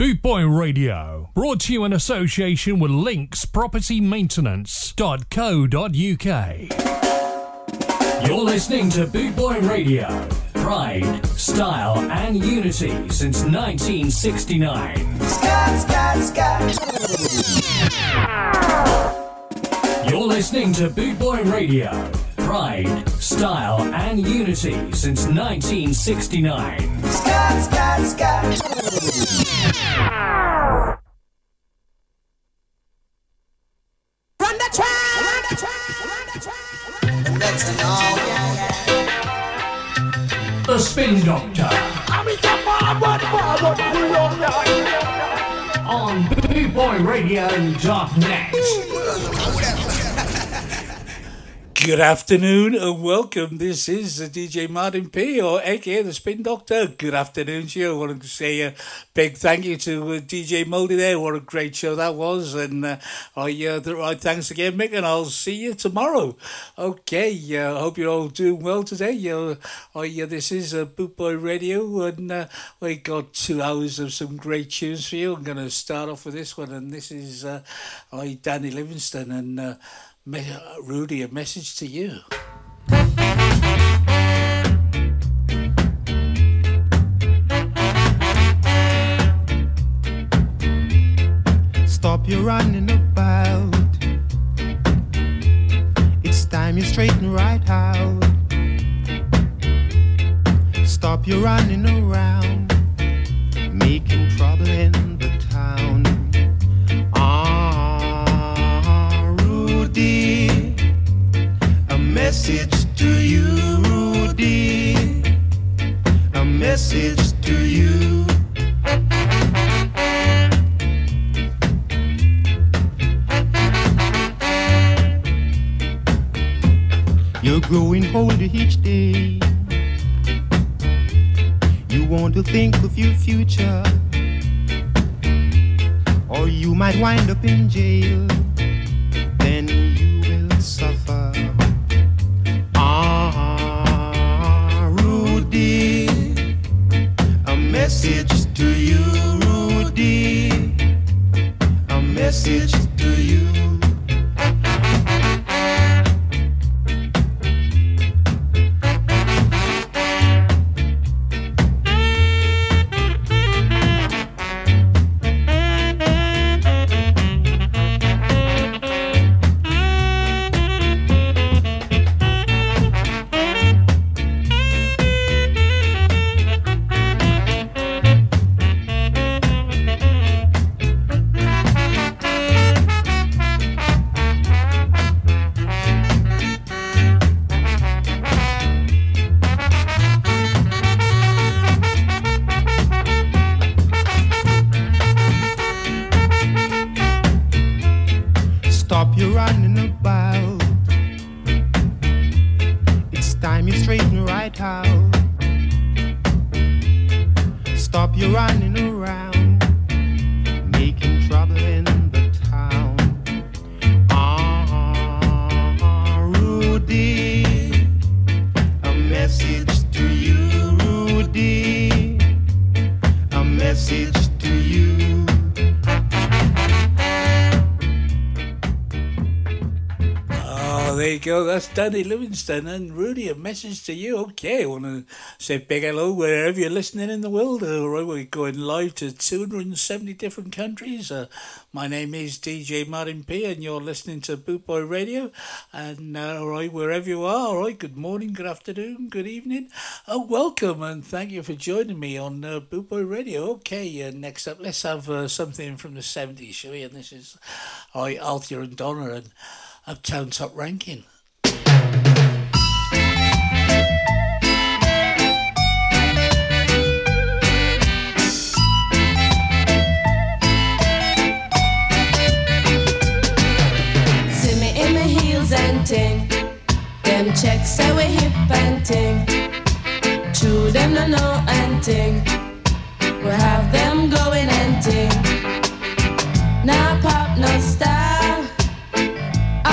Bootboy Radio, brought to you in association with Links Property Maintenance.co.uk. You're listening to Bootboy Radio. Pride, style, and unity since 1969. Scott, Scott, Scott. You're listening to Bootboy Radio. Pride, style, and unity since 1969. Scott, Scott, Scott. Run the track! Run the track! Run the track! The next and all, yeah, yeah. The Spin Doctor. On BootboyRadio.net. Good afternoon and welcome. This is DJ Martin P, or aka the Spin Doctor. Good afternoon to you. I want to say a big thank you to uh, DJ Moldy there. What a great show that was. And uh, I, uh, right, thanks again, Mick, and I'll see you tomorrow. Okay, I uh, hope you're all doing well today. Uh, I, uh, this is uh, Bootboy Radio, and uh, we got two hours of some great tunes for you. I'm going to start off with this one, and this is uh, I, Dandy Livingstone, and uh, Rudy, a message to you. Stop your running about. It's time you straighten right out. Stop your running around, making trouble in the town. Message to you, Rudy. A message to you. You're growing older each day. You want to think of your future, or you might wind up in jail message to you, Rudy, a message to you. Go. That's Dandy Livingstone and Rudy. A message to you. Okay, I want to say big hello wherever you're listening in the world. All right, we're going live to 270 different countries. Uh, my name is DJ Martin P, and you're listening to Bootboy Radio. And uh, all right, wherever you are, all right, good morning, good afternoon, good evening. Uh, welcome, and thank you for joining me on uh, Bootboy Radio. Okay, uh, next up, let's have uh, something from the 70s, shall we? And this is all right, Althea and Donna and Uptown Top Ranking. See me in my heels and ting. Them checks say we hip and ting. True, them no know and ting. We have them going and ting. Now pop, no style.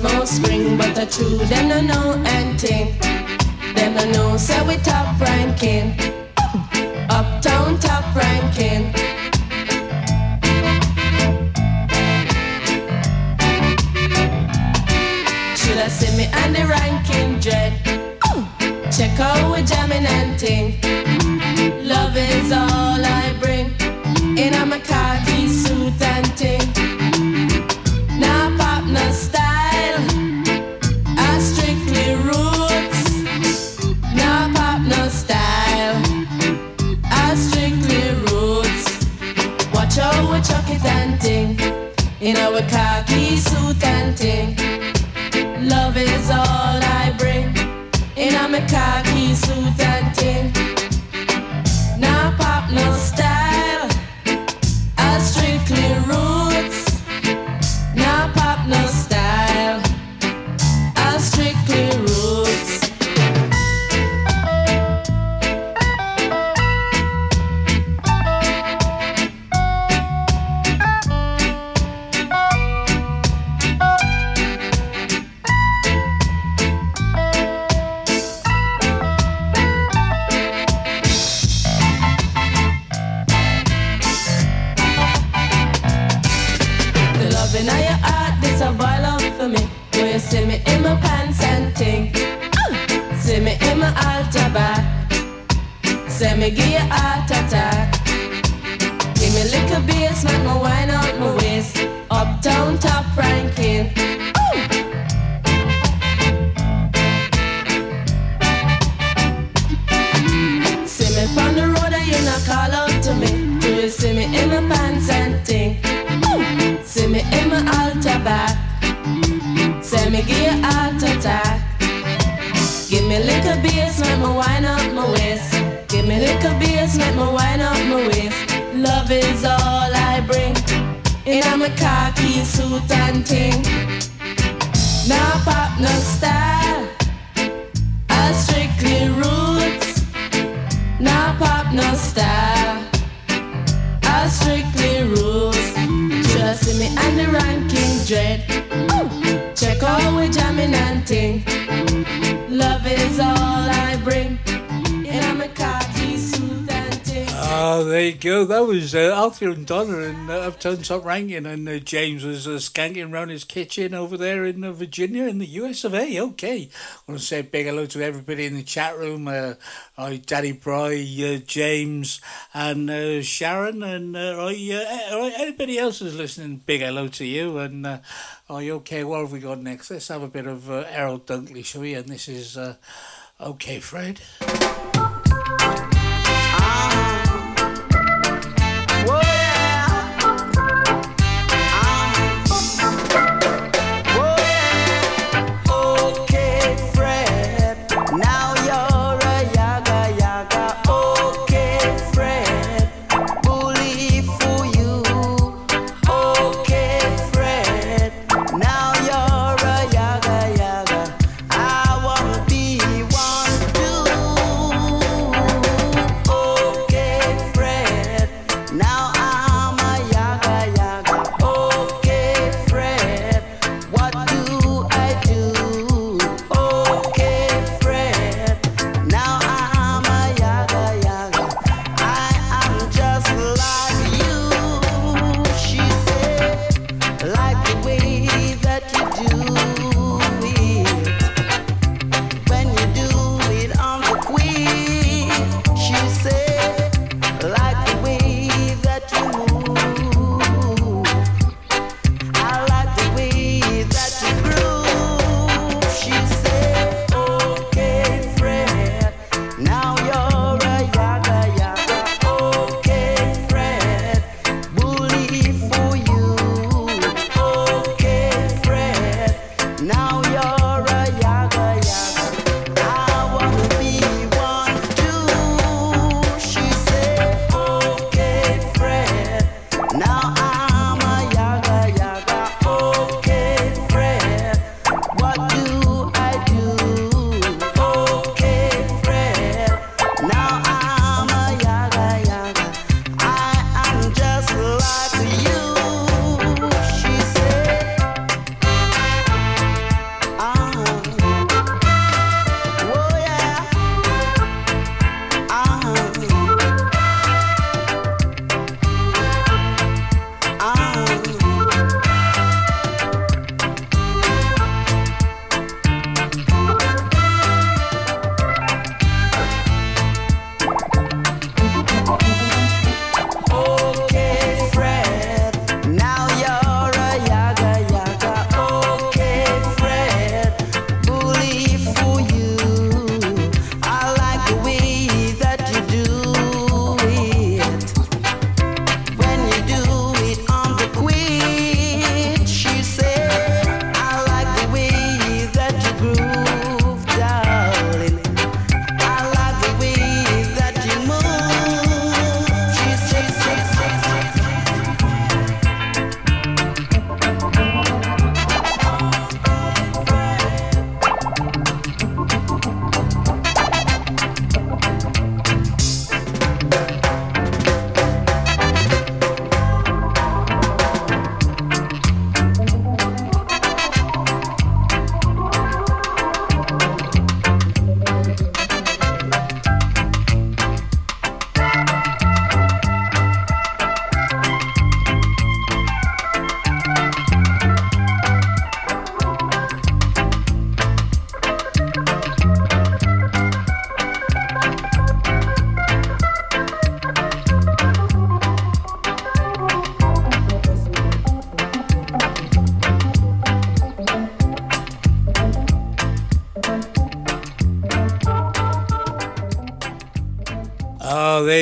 Cosmo Spring, but the true them no know anything. Them no know say we top ranking. Uptown top ranking. Should I see me and the ranking dread? Check out we jamming and ting. Love is all I bring. In a khaki suit and ting. In our khaki suit and ting. Love is all I bring. In a my khaki Say me give you heart attack. Give me little bass, make me wine out my waist. Uptown top ranking. See me from the road and you not call out to me. Do you see me in my pants and ting? See me in my My khaki suit and ting. Now pop no style. I strictly roots. Now pop no style. I strictly rules. Trust me and the ranking dread. Check all we jamming and ting. There you go. That was uh, and Donna in uh, Uptown Top Ranking, and uh, James was uh, skanking around his kitchen over there in uh, Virginia, in the US of A. Okay, I want to say a big hello to everybody in the chat room. Uh, Daddy Bry, uh, James, and uh, Sharon, and uh, anybody else who's listening. Big hello to you. And are you okay? What have we got next? Let's have a bit of Errol Dunkley, shall we? And this is okay, Fred.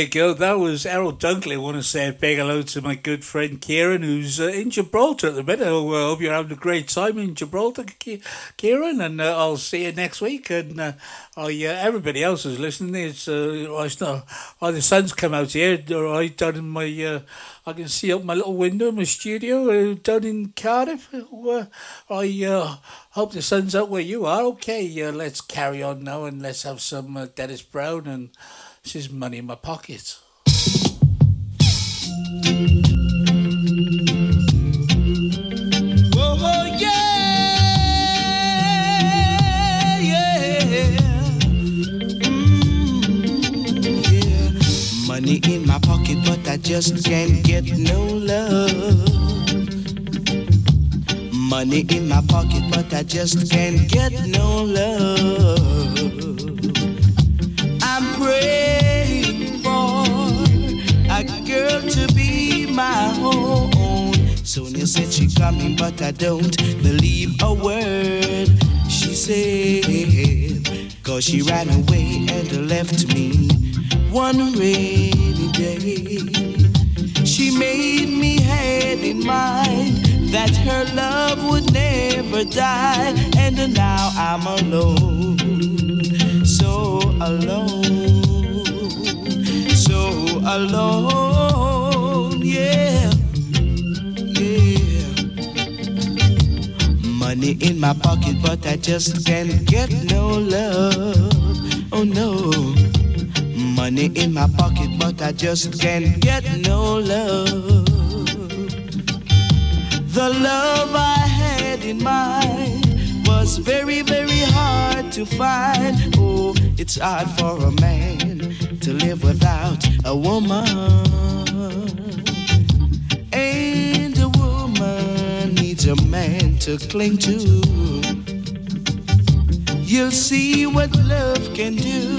Go. That was Errol Dunkley. I want to say a big hello to my good friend Kieran, who's uh, in Gibraltar at the minute. I uh, hope you're having a great time in Gibraltar, Kieran, and uh, I'll see you next week. And uh, oh, yeah, everybody else who's listening, it's, uh, it's not, oh, the sun's come out here, right down in my, uh, I can see out my little window in my studio uh, down in Cardiff. Uh, I uh, hope the sun's out where you are. Okay, uh, let's carry on now and let's have some uh, Dennis Brown and this is money in my pocket. Oh, yeah. Mm, yeah. Money in my pocket, but I just can't get no love. Money in my pocket, but I just can't get no love. Praying for a girl to be my own. Sonia said she coming, but I don't believe a word she said. Cause she ran away and left me one rainy day. She made me had in mind that her love would never die, and now I'm alone alone, so alone, yeah, yeah. Money in my pocket, but I just can't get no love. Oh no. Money in my pocket, but I just can't get no love. The love I had in mind was very, very hard to find. Oh, it's hard for a man to live without a woman. And a woman needs a man to cling to. You'll see what love can do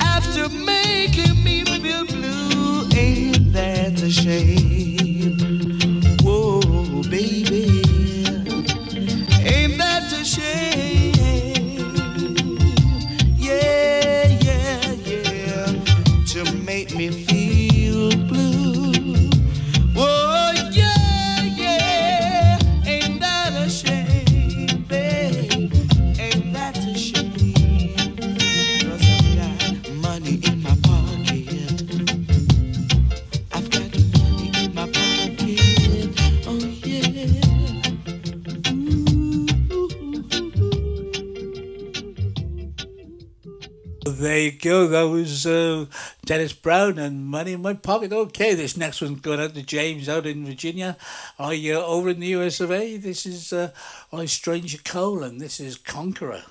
after making me feel blue. Ain't that a shame? Whoa, baby. Ain't you go. That was uh, Dennis Brown and Money in My Pocket. Okay, this next one's going out to James out in Virginia. I uh, over in the US of A. This is uh, I Stranger Cole and this is Conqueror.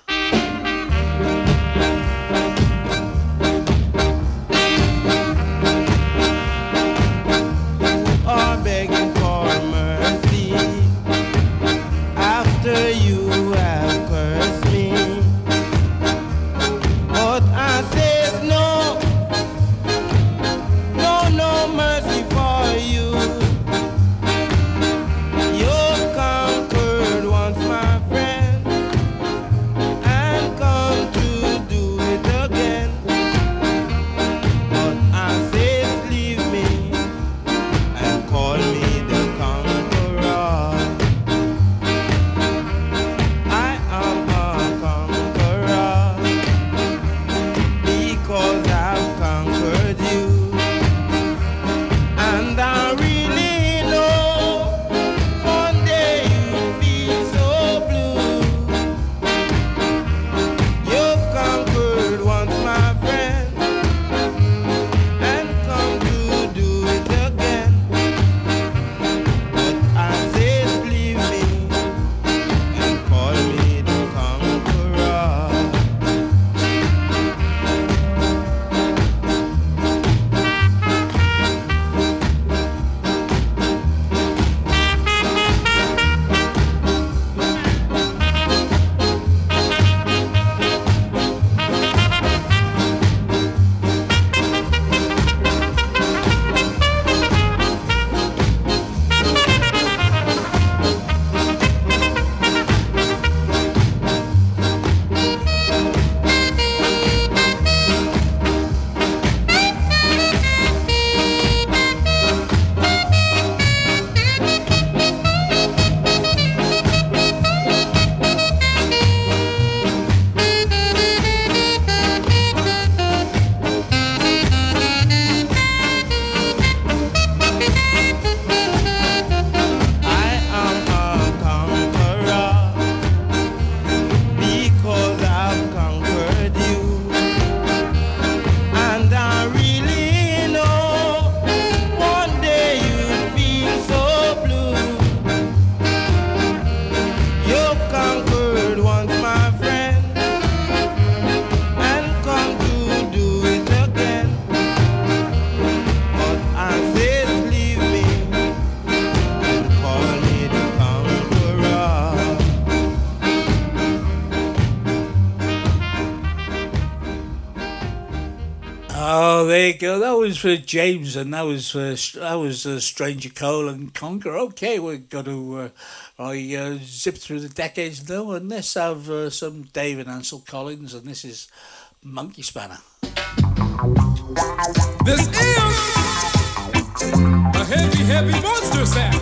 You go. That was for James, and that was for, that was uh, Stranger Cole and Conquer. Okay, we're going to uh, I uh, zip through the decades now, and let's have uh, some Dave and Ansel Collins, and this is Monkey Spanner. This is a heavy, heavy monster sound.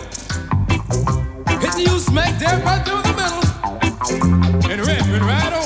Hitting you smack dab right through the middle and ripping right on.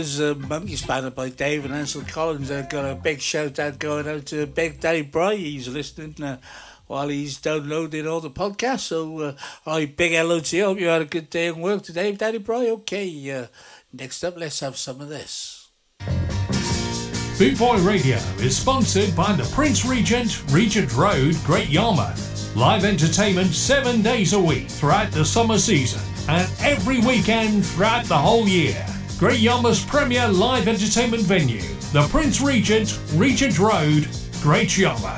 Monkey Spanner by Dave and Ansel Collins. I've got a big shout out going out to Big Daddy Bry. He's listening uh, while he's downloading all the podcasts. So, uh, all right, big hello to you. Hope you had a good day in work today, Daddy Bry. Okay, uh, next up, let's have some of this. Boot Boy Radio is sponsored by the Prince Regent, Regent Road, Great Yarmouth. Live entertainment seven days a week throughout the summer season and every weekend throughout the whole year. Great Yarmouth's premier live entertainment venue, the Prince Regent, Regent Road, Great Yarmouth.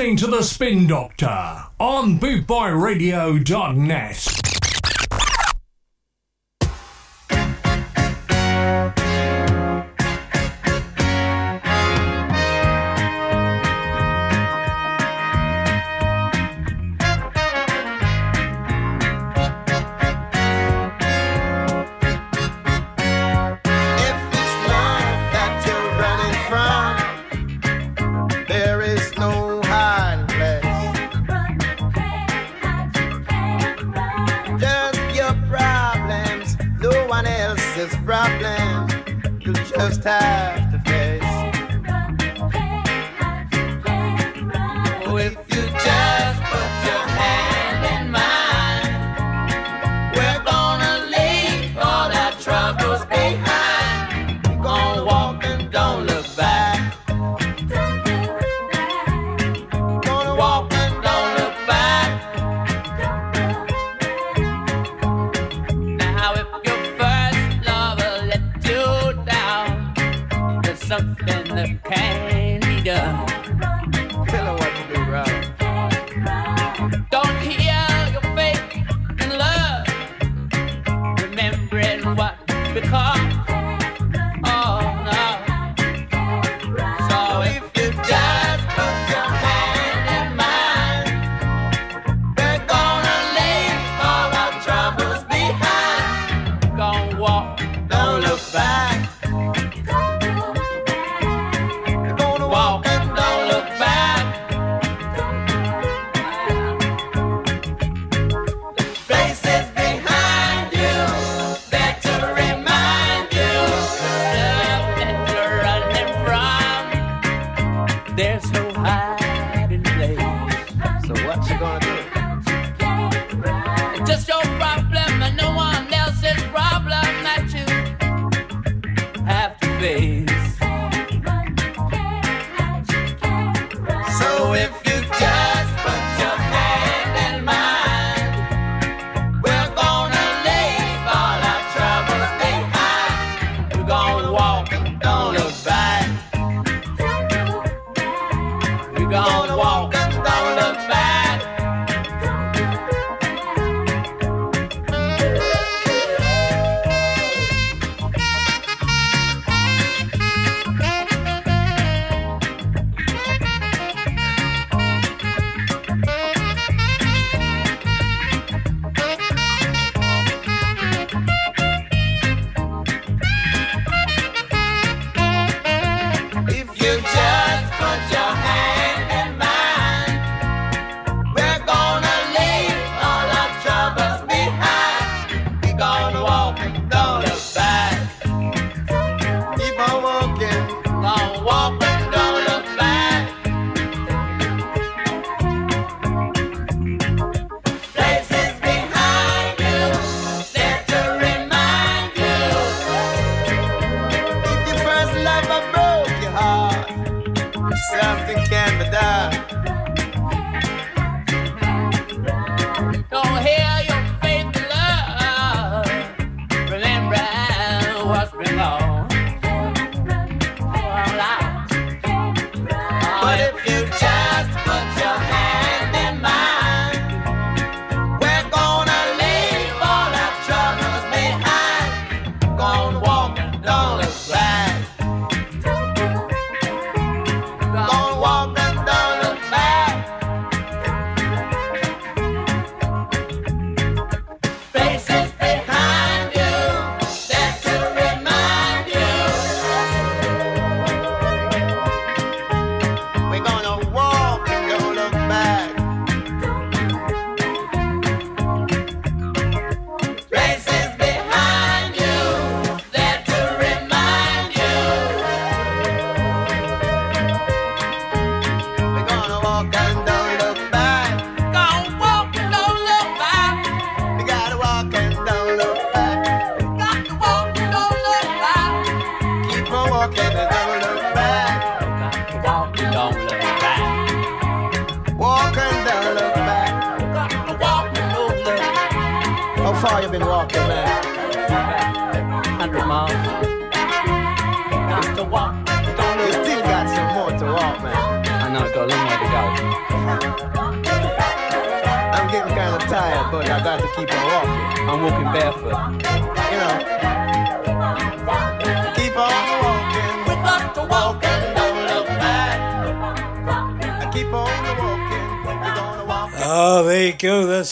Listening to The Spin Doctor on bootboyradio.net.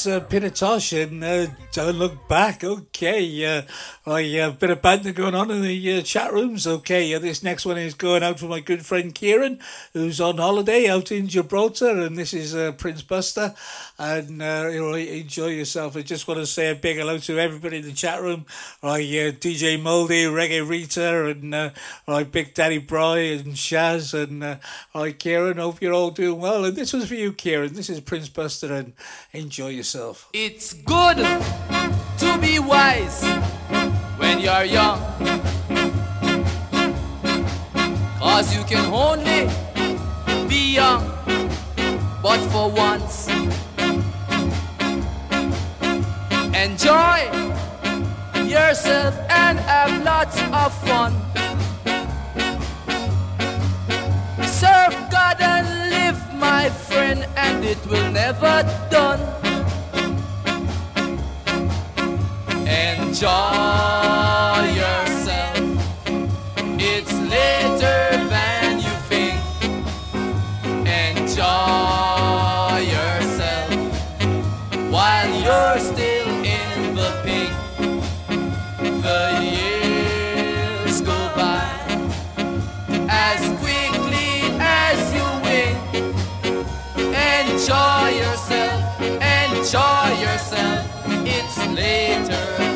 that's uh, and uh, Don't Look Back. Okay. Uh, a uh, bit of banter going on in the uh, chat rooms. Okay, uh, this next one is going out for my good friend Kieran, who's on holiday out in Gibraltar, and this is uh, Prince Buster. And uh, you know, enjoy yourself. I just want to say a big hello to everybody in the chat room. Right, uh, DJ Moldy, Reggae Rita, and right, Big Daddy Bry, and Shaz, and right, Kieran. Hope you're all doing well. And this was for you, Kieran. This is Prince Buster, and enjoy yourself. It's good to be wise when you're young. Cause you can only be young, but for once. Enjoy yourself and have lots of fun. Serve God and live, my friend, and it will never done. Enjoy yourself. It's later than you think. Enjoy yourself while you're still in the pink. The years go by as quickly as you wink. Enjoy yourself, enjoy yourself. It's later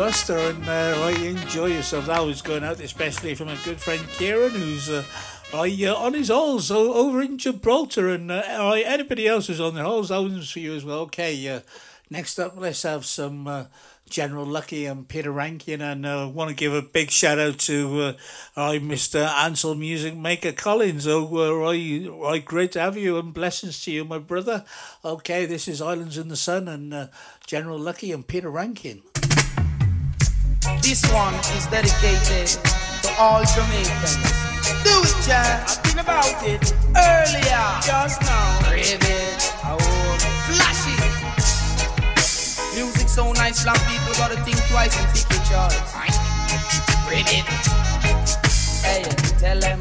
Buster, and uh, right, enjoy yourself. That was going out especially from a good friend Kieran, who's uh, right, uh, on his holes o- over in Gibraltar, and uh, right, anybody else who's on their holes, one's for you as well. Okay, uh, next up, let's have some uh, General Lucky and Peter Rankin, and I uh, want to give a big shout out to uh, right, Mr. Ansel Music Maker Collins. Oh, uh, right, right, great to have you, and blessings to you, my brother. Okay, this is Islands in the Sun, and uh, General Lucky and Peter Rankin. This one is dedicated to all Jamaicans. Do it, Jack. I've been about it earlier, just now. Baby, oh, flash it. Music so nice, black people gotta think twice and pick your choice. Read it. Hey, tell them.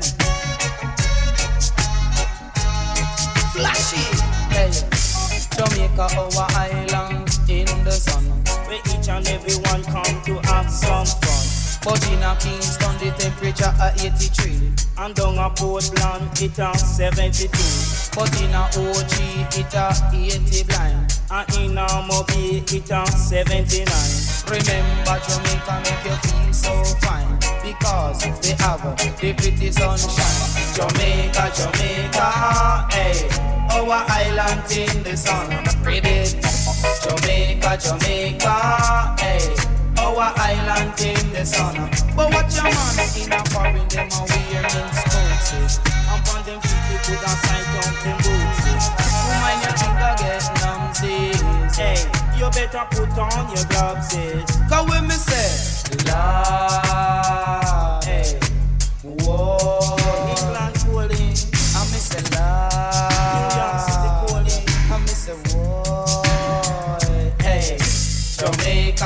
Flash it. Hey, Jamaica, our island in the sun. Where each and every one come to have some fun. But in a Kingston, the temperature at 83. And down a Portland, it a 72. But in a OG, it a 80 blind. And in a Mo Bay, it a 79. Remember Jamaica make you feel so fine. Because they have the pretty sunshine. Jamaica, Jamaica, hey. Our island in the sun. Ribbit. Jamaica, Jamaica, hey. Our island in the sun. But watch your man in a foreign, them a wearing sports. And on them feet, put a sight on them boots. Woman, you think I get numbsies. Hey, you better put on your gloves. Cause when me say, Lord,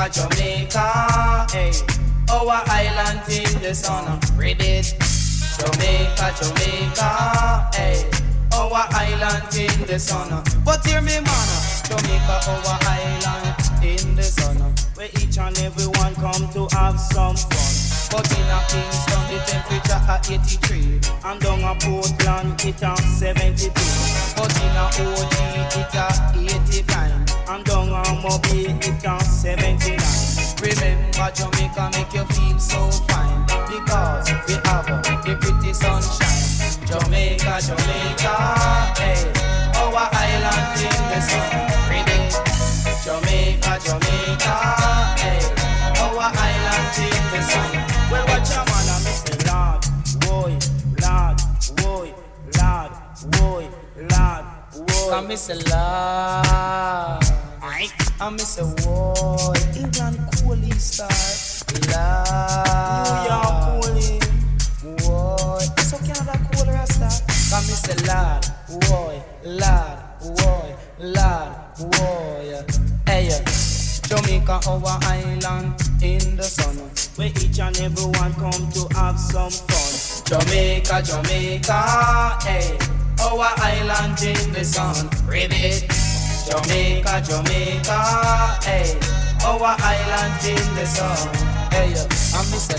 Jamaica, hey. Our island in the sun, read it. Jamaica, Jamaica, hey. Our island in the sun. But hear me, man. Jamaica, our island in the sun. Where each and every one come to have some fun. But in a Kingston, the temperature at 83. And down a Portland, it a 72. But in a OG, it a 89 and down on Mo Bay, it can 79. Remember Jamaica make you feel so fine because we have the pretty sunshine. Jamaica, Jamaica, hey, our island in the sun. Jamaica, Jamaica. Boy. Come, Mr. Lord. I miss a war, England coolie star, Lord. New York coolie, war. So Canada cool rasta. Come miss a lad, boy, lad, boy, lad, boy. Hey, Jamaica, our island in the sun, where each and every one come to have some fun. Jamaica, Jamaica, hey, our island in the sun, ribbit. Jamaica, Jamaica, hey, our island in the sun, hey, I miss a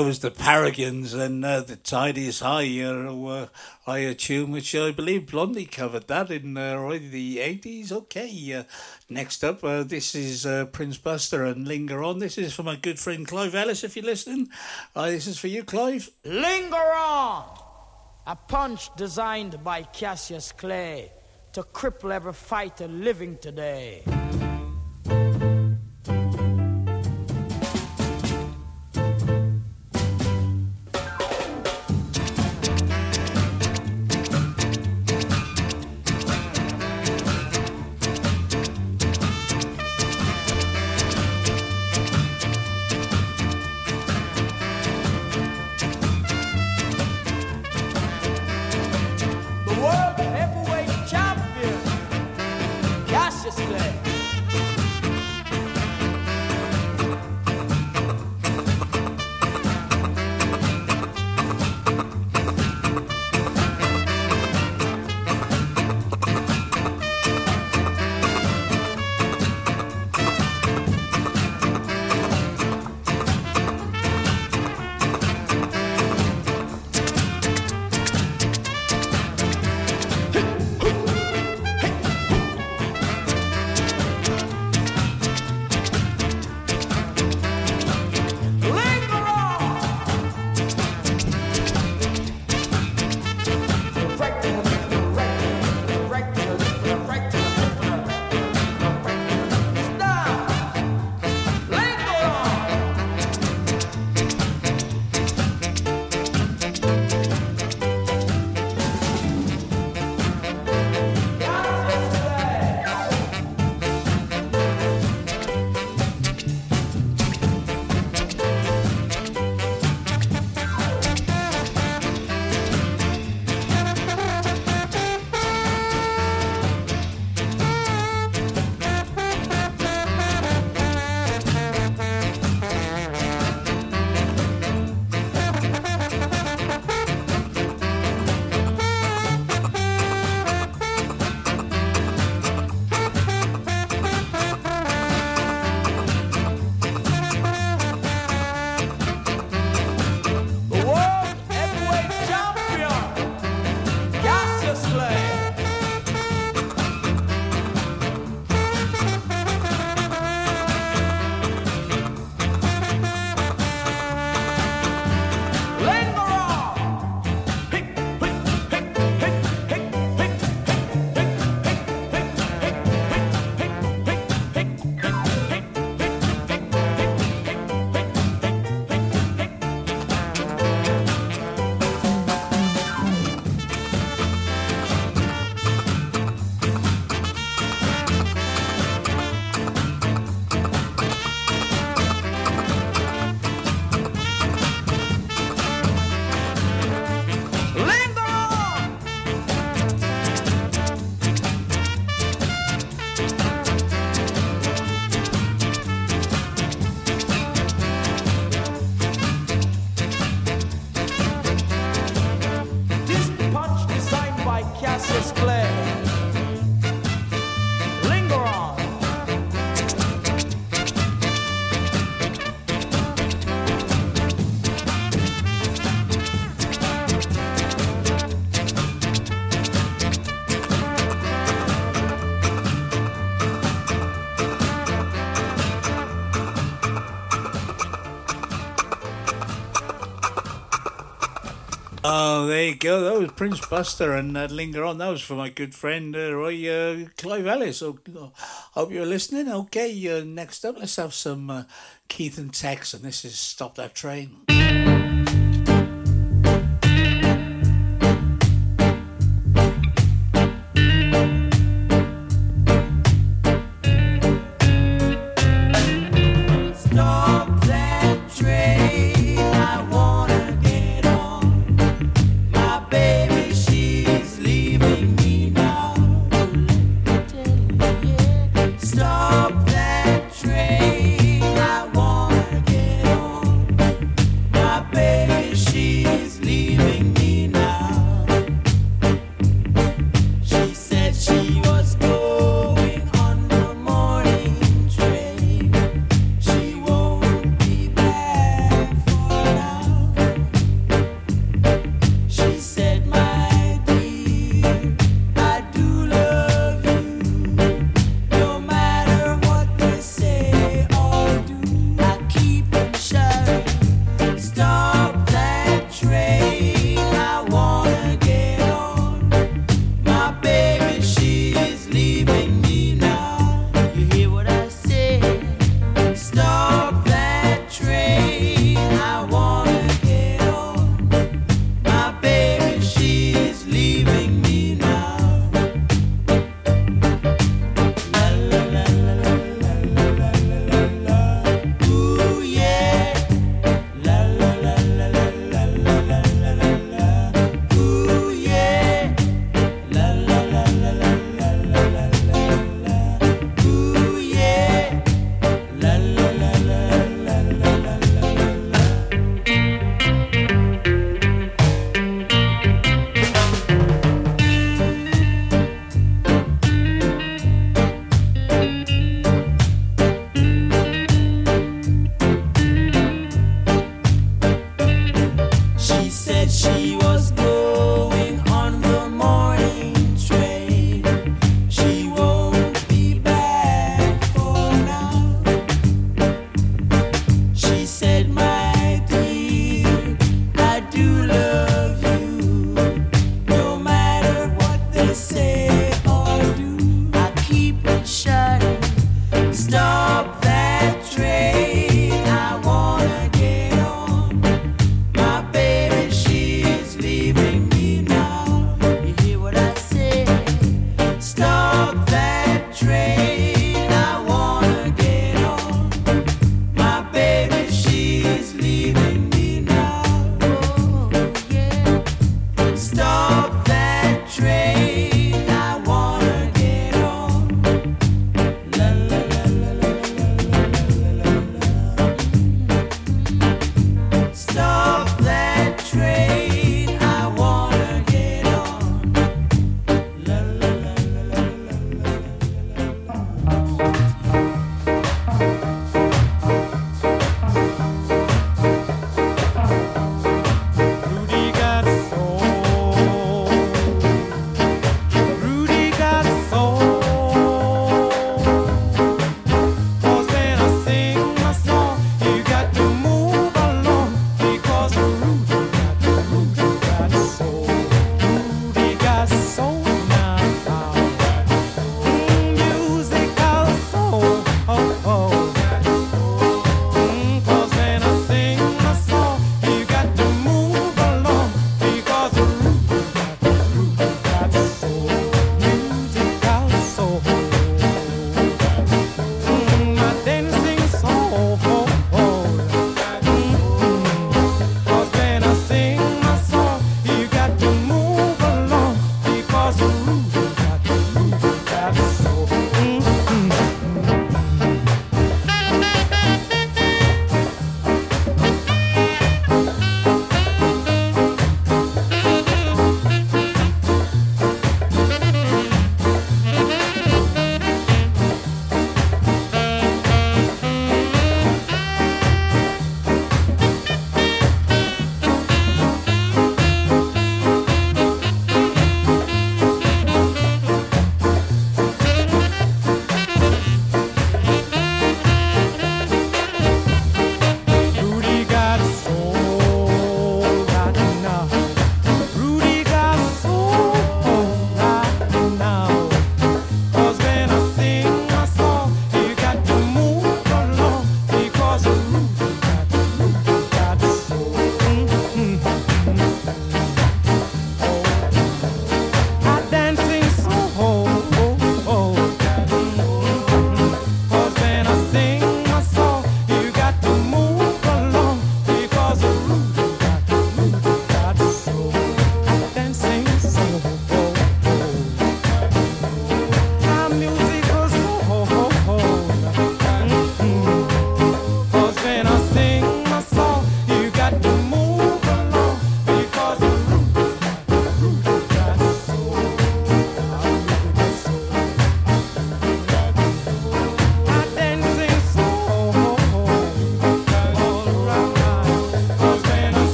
Was the Paragons and uh, the Tide is High. Uh, higher tune, which I believe Blondie covered that in uh, the 80s. Okay, uh, next up, uh, this is uh, Prince Buster and Linger On. This is for my good friend Clive Ellis, if you're listening. Uh, this is for you, Clive. Linger on! A punch designed by Cassius Clay to cripple every fighter living today. Oh, there you go. That was Prince Buster and uh, Linger On. That was for my good friend uh, Roy uh, Clive Ellis. So, uh, hope you're listening. Okay, uh, next up, let's have some uh, Keith and Tex, and this is Stop That Train.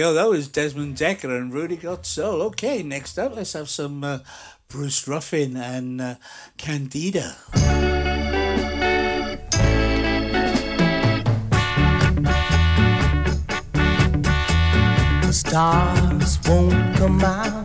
go. That was Desmond Dekker and Rudy Got Soul. Okay, next up, let's have some uh, Bruce Ruffin and uh, Candida. The stars won't come out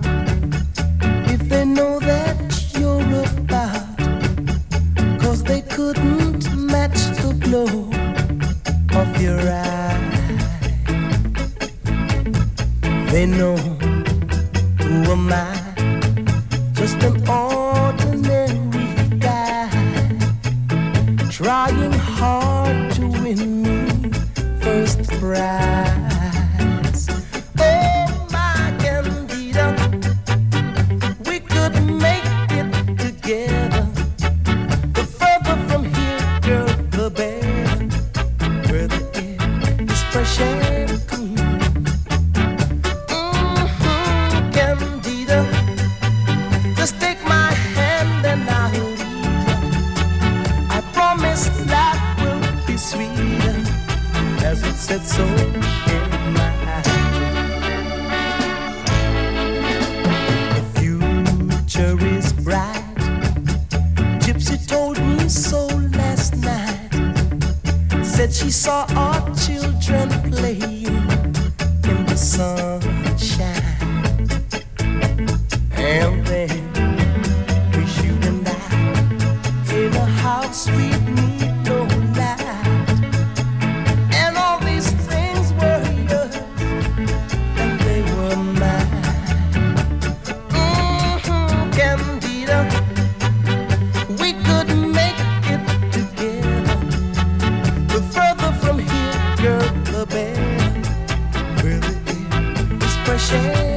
shame.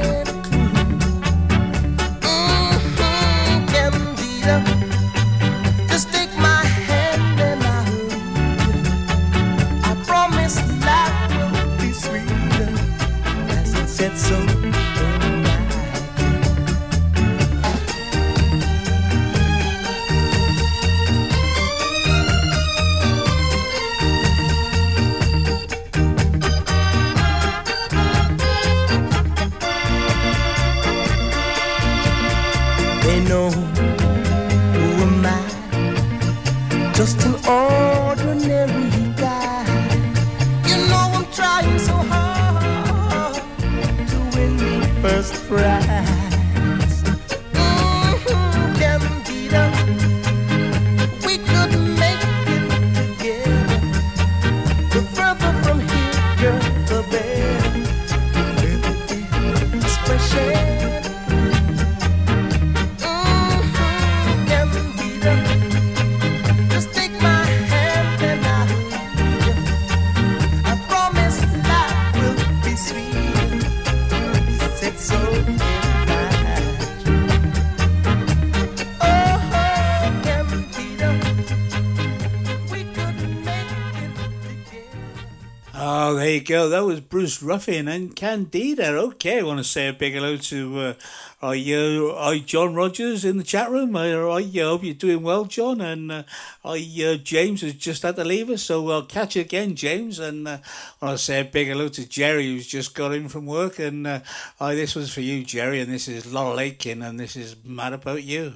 go. That was Bruce Ruffin and Candida. Okay, I want to say a big hello to uh, you uh, John Rogers in the chat room. I, uh, I uh, hope you're doing well, John. And uh, I, uh, James has just had to leave us, so I'll catch you again, James. And uh, I want to say a big hello to Jerry, who's just got in from work. And uh, this was for you, Jerry. And this is Laurel Aitken, and this is Mad About You.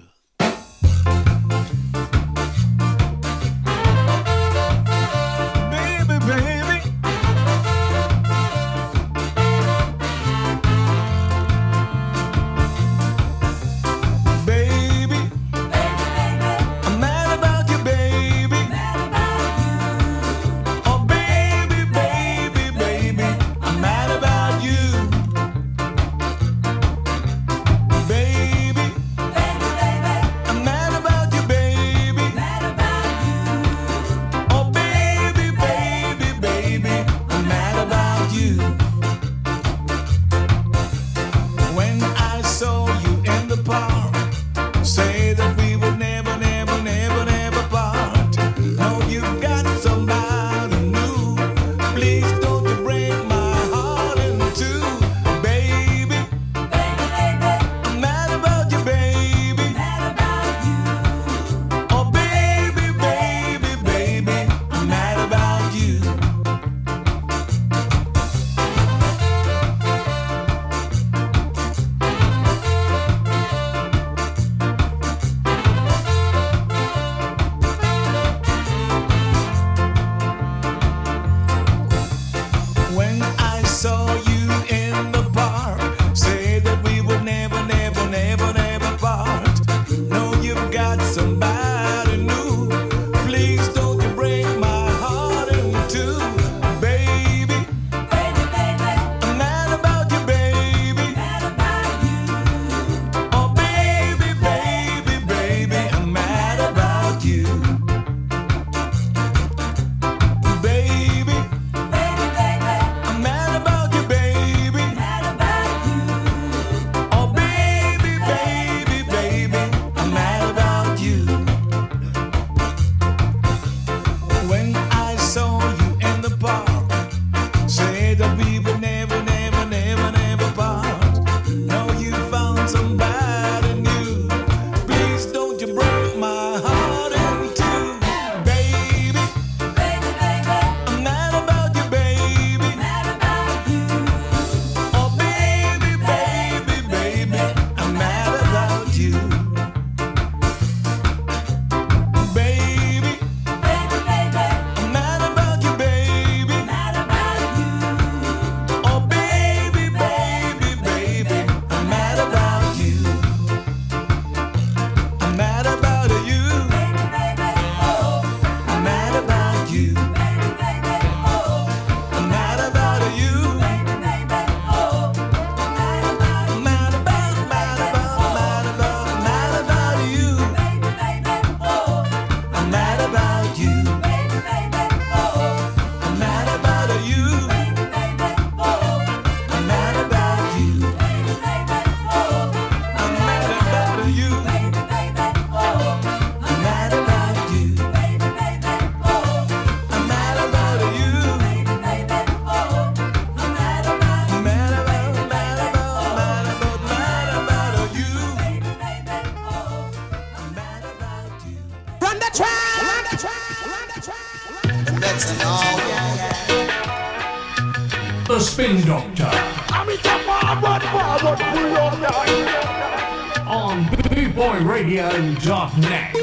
bootboyradio.net.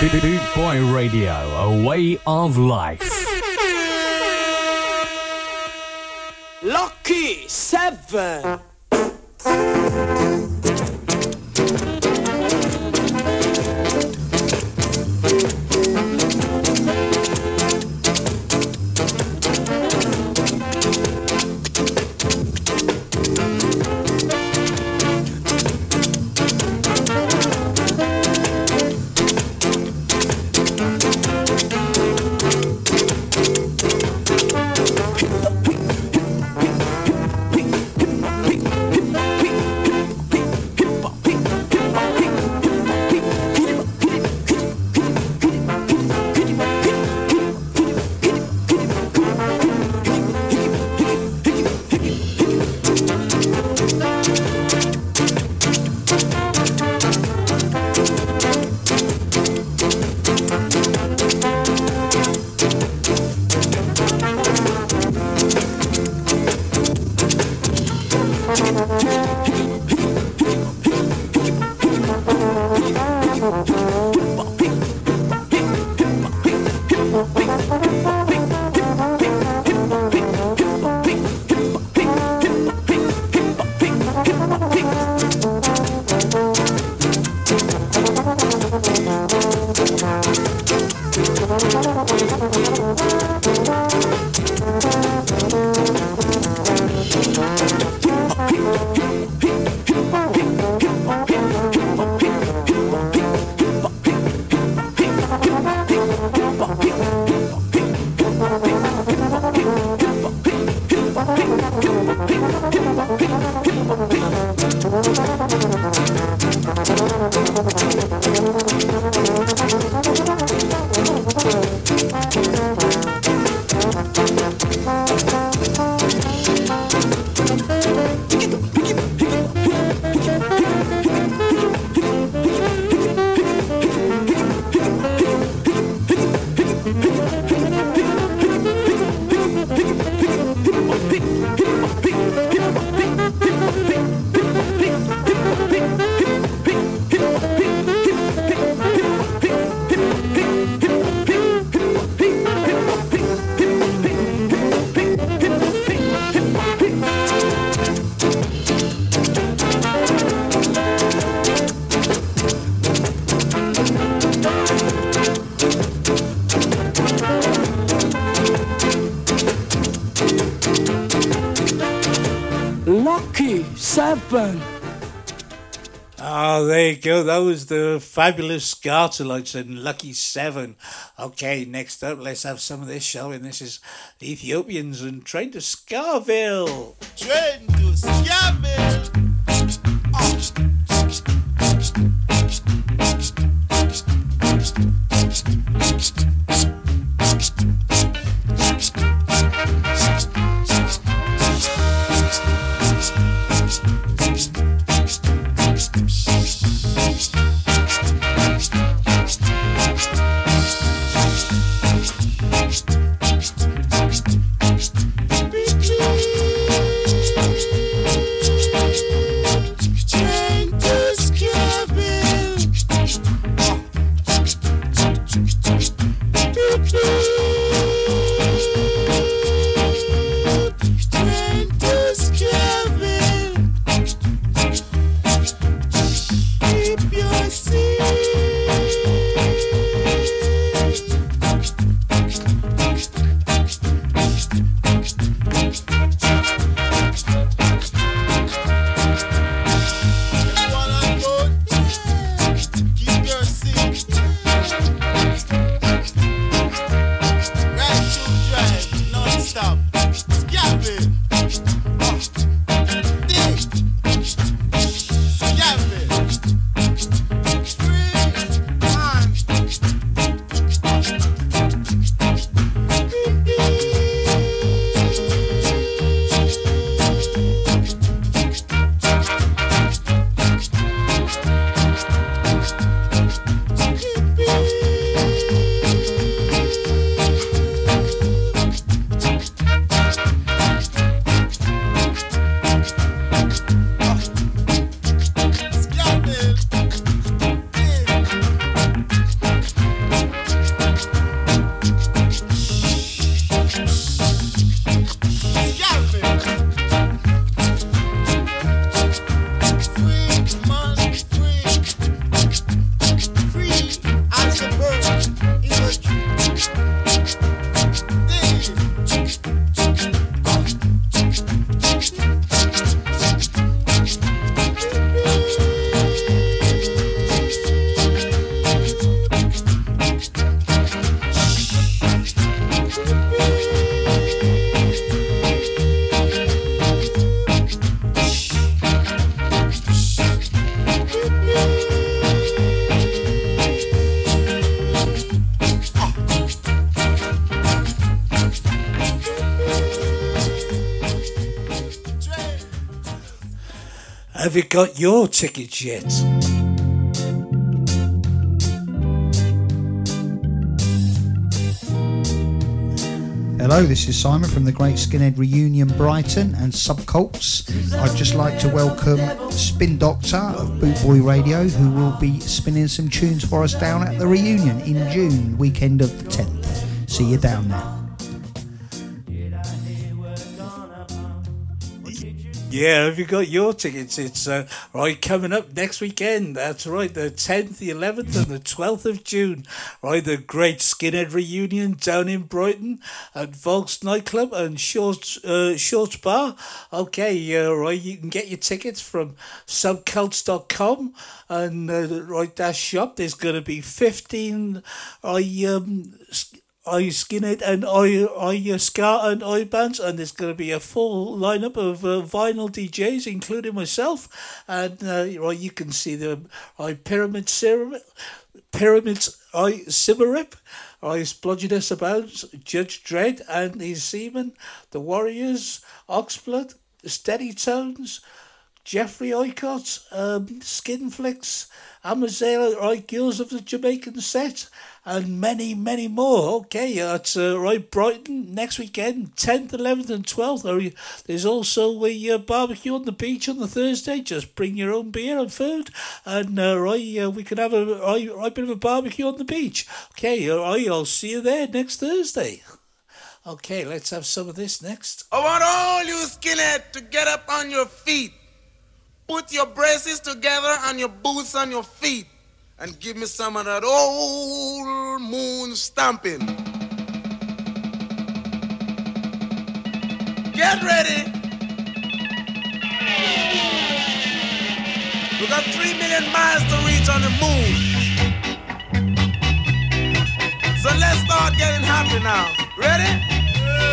Boot Boy Radio, a way of life. Lucky seven. Was the fabulous Skatalites and Lucky Seven. Okay, next up, let's have some of this, shall we? And this is the Ethiopians and Train to Skaville. Train Have you got your tickets yet? Hello, this is Simon from the Great Skinhead Reunion Brighton and Subcults. I'd just like to welcome Spin Doctor of Bootboy Radio, who will be spinning some tunes for us down at the reunion in June, weekend of the 10th. See you down there. Yeah, have you got your tickets? It's uh, right coming up next weekend. That's right, the 10th, the 11th, and the 12th of June. Right, the Great Skinhead reunion down in Brighton at Volks nightclub and Shorts uh, Shorts Bar. Okay, uh, right, you can get your tickets from subcults.com and uh, right that shop. There's going to be 15 I um. I Skinhead and are I I Ska and I bands, and there's going to be a full lineup of uh, vinyl DJs, including myself. And uh, you can see the I Pyramid Serum, Pyramids I Symarip, I Splodgenessabounds, Judge Dredd and his Seamen, the Warriors, Oxblood, Steady Tones. Jeffrey Oycott, um, Skinflicks, Amazel, right, Girls of the Jamaican Set, and many, many more. Okay, at uh, right Brighton next weekend, 10th, 11th, and 12th. There's also a uh, barbecue on the beach on the Thursday. Just bring your own beer and food, and uh, right, uh, we can have a right, right bit of a barbecue on the beach. Okay, all right, I'll see you there next Thursday. Okay, let's have some of this next. I want all you skinhead to get up on your feet. Put your braces together and your boots on your feet. And give me some of that old moon stamping. Get ready. We got three million miles to reach on the moon. So let's start getting happy now. Ready?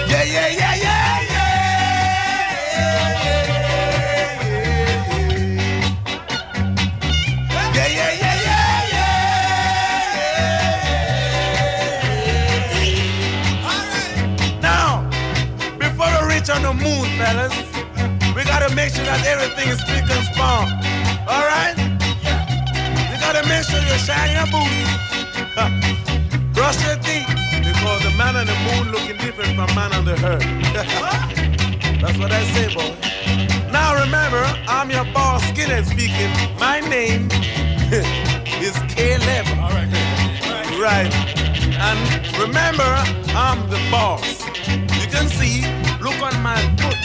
Yeah, yeah, yeah. Yeah, the moon, fellas, we gotta make sure that everything is spick and span. All right? You gotta make sure you shine your boots. Brush your teeth, because the man on the moon looking different from man on the earth. That's what I say, boy. Now remember, I'm your boss, Skinhead speaking. My name is Caleb. All right. Right. And remember, I'm the boss. You can see, look on my foot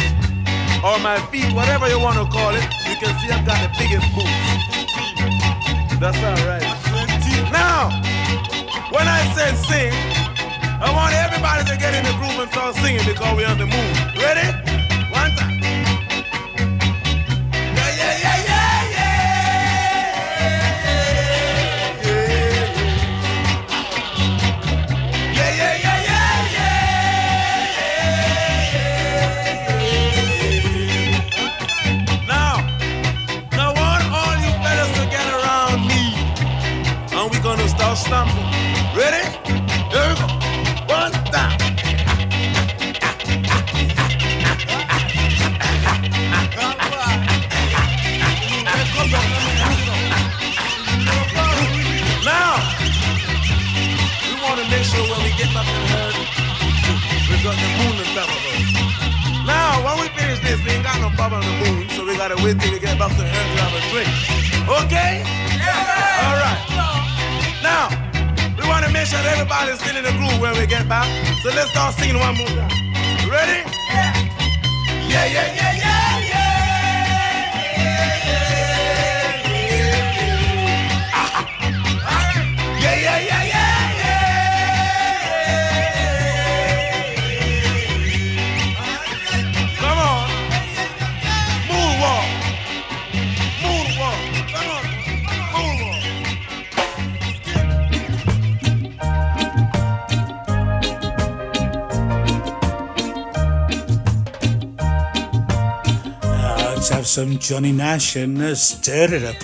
or my feet, whatever you want to call it. You can see I've got the biggest boots. That's all right. Now, when I said sing, I want everybody to get in the groove and start singing because we're on the moon. Ready? One time. Johnny Nash and uh, it up.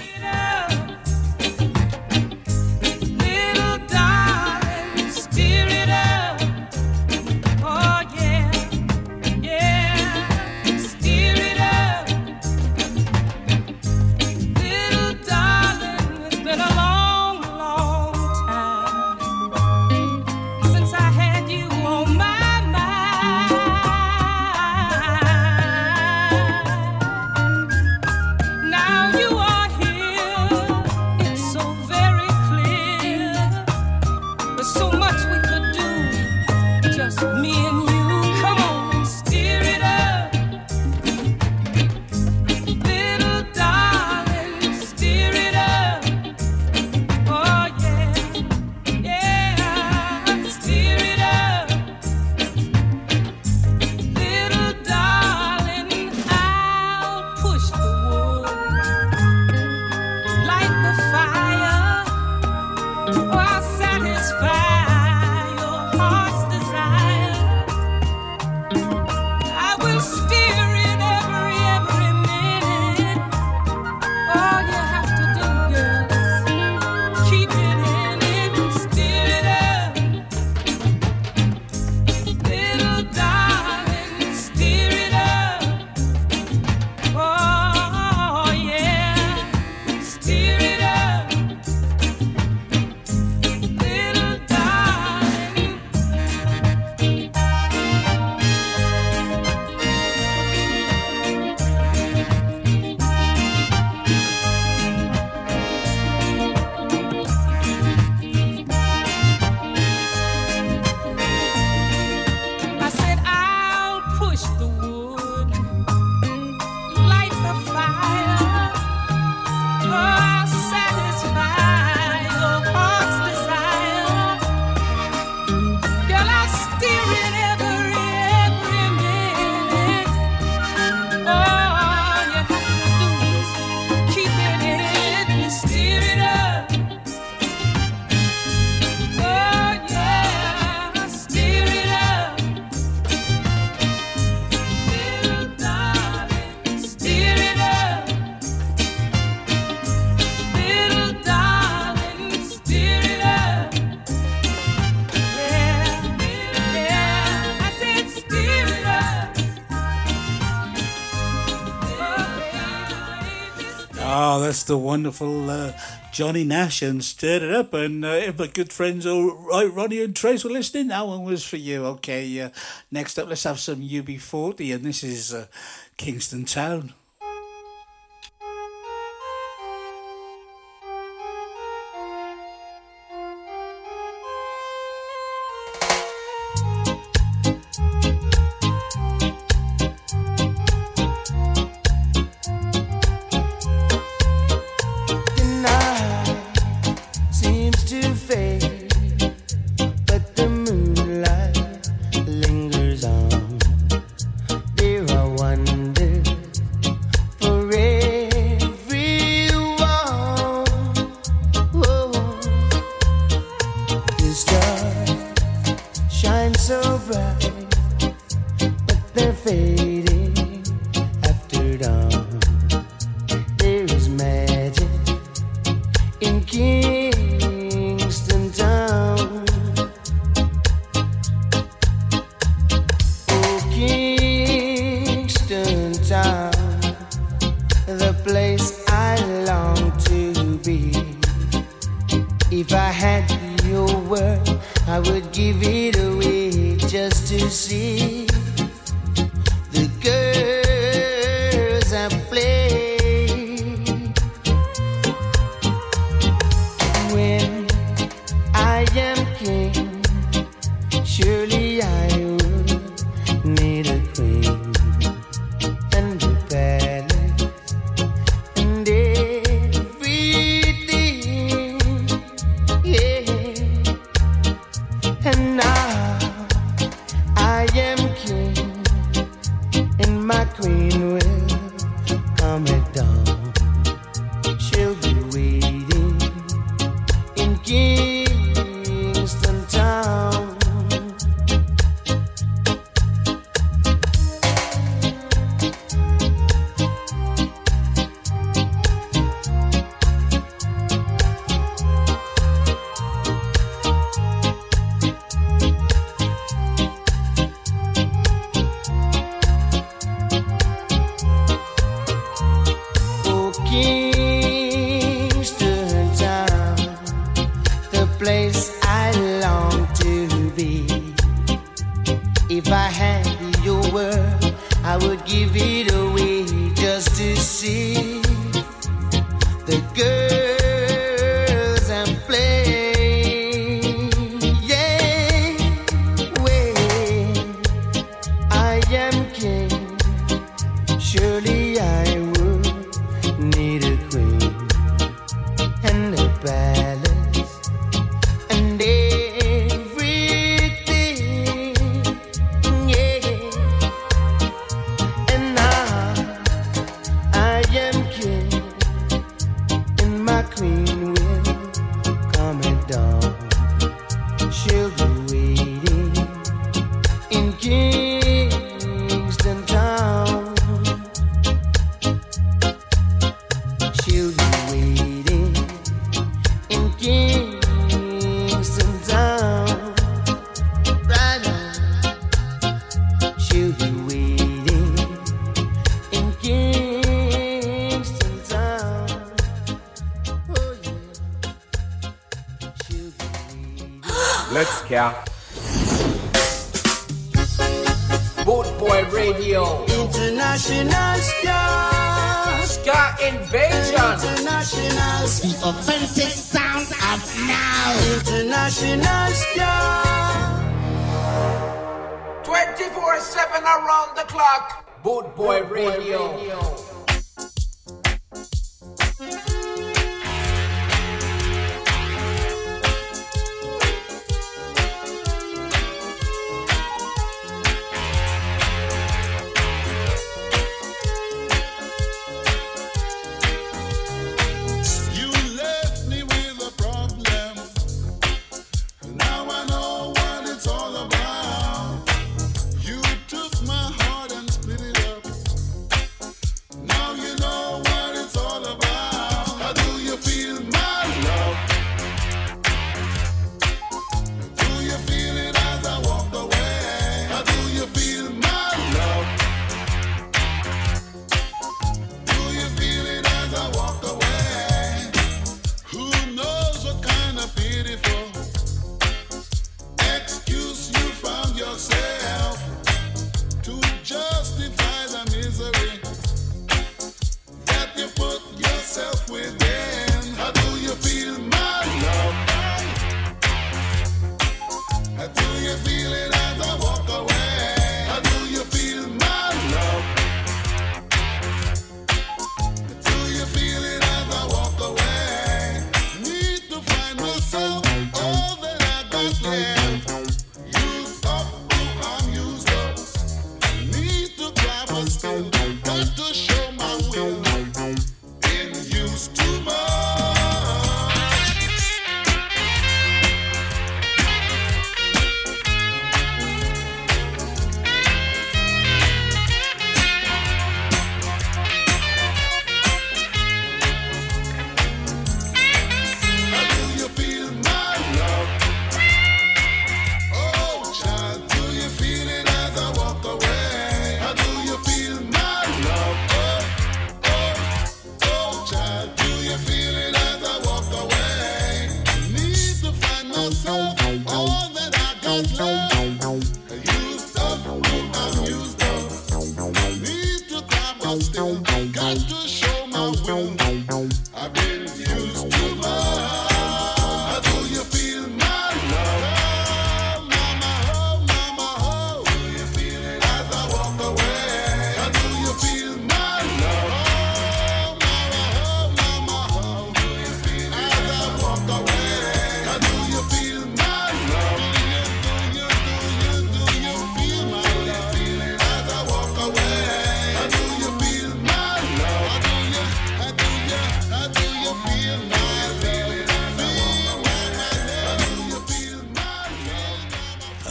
the wonderful uh, Johnny Nash and stirred it up. And uh, if my good friends, all right, Ronnie and Trace were listening, that one was for you. Okay, uh, next up, let's have some UB40, and this is uh, Kingston Town. children.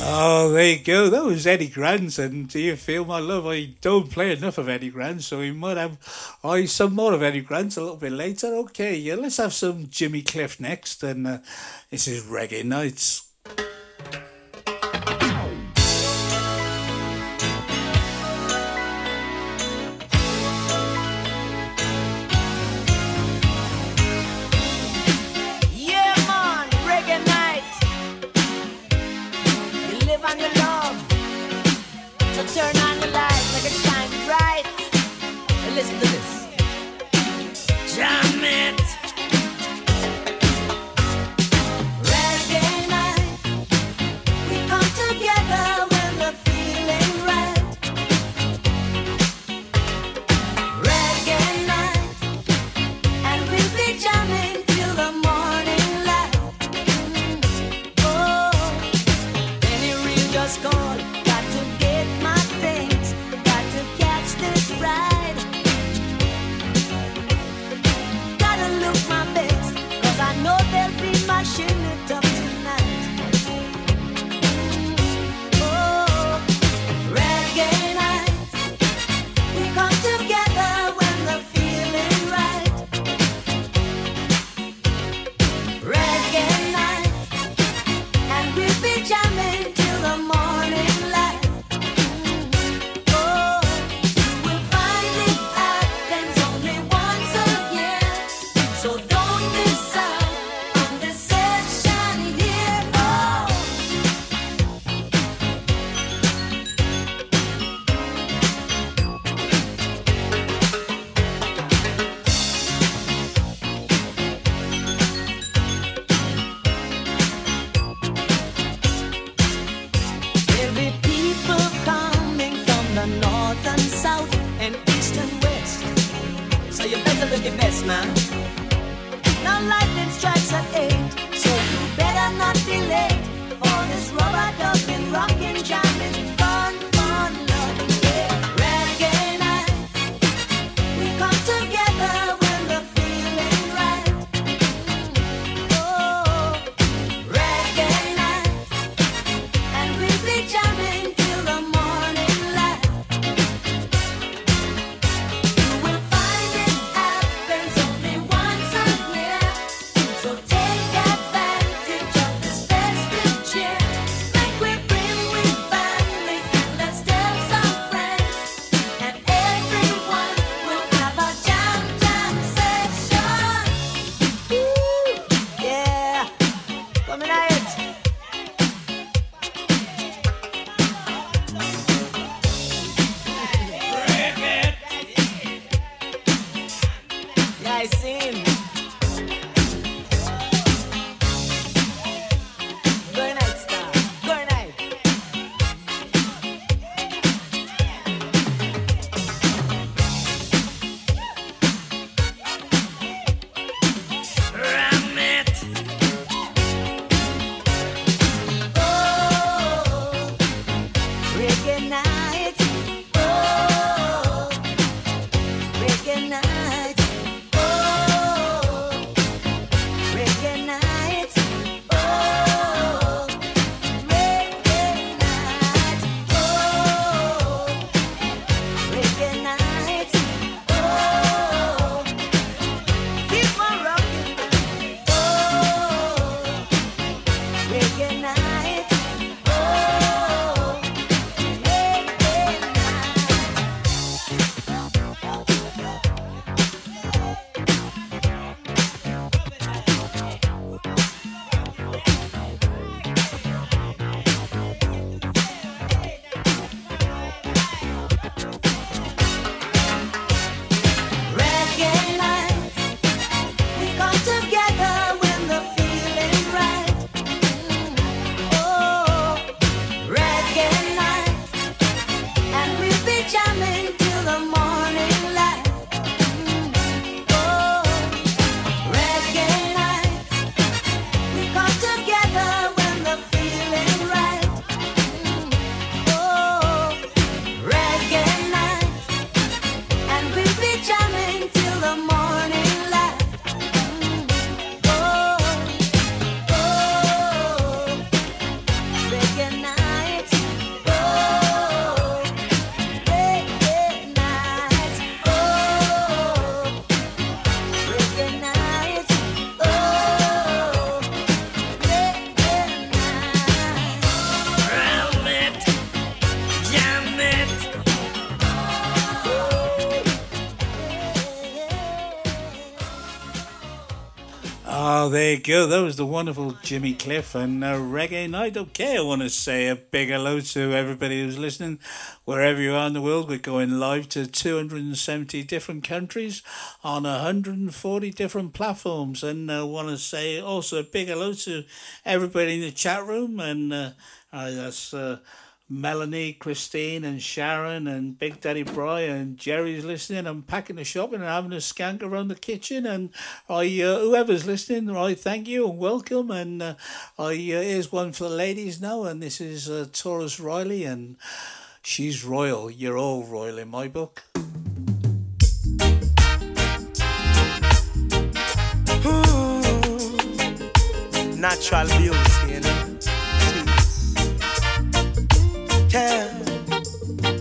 Oh, there you go. That was Eddie Grant, and do you feel my love? I don't play enough of Eddie Grant, so we might have I oh, some more of Eddie Grant a little bit later. Okay, yeah, let's have some Jimmy Cliff next, and uh, this is Reggae Nights. You go. That was the wonderful Jimmy Cliff and uh, Reggae Night. Okay, I want to say a big hello to everybody who's listening, wherever you are in the world. We're going live to 270 different countries on 140 different platforms. And I want to say also a big hello to everybody in the chat room. And uh, uh, that's. Melanie, Christine, and Sharon, and Big Daddy Brian, and Jerry's listening. I'm packing the shopping and having a skank around the kitchen. And I, uh, whoever's listening, I thank you and welcome. And uh, I uh, here's one for the ladies now, and this is uh, Tarrus Riley, and she's royal. You're all royal in my book. Natural beauty, you know. Yeah.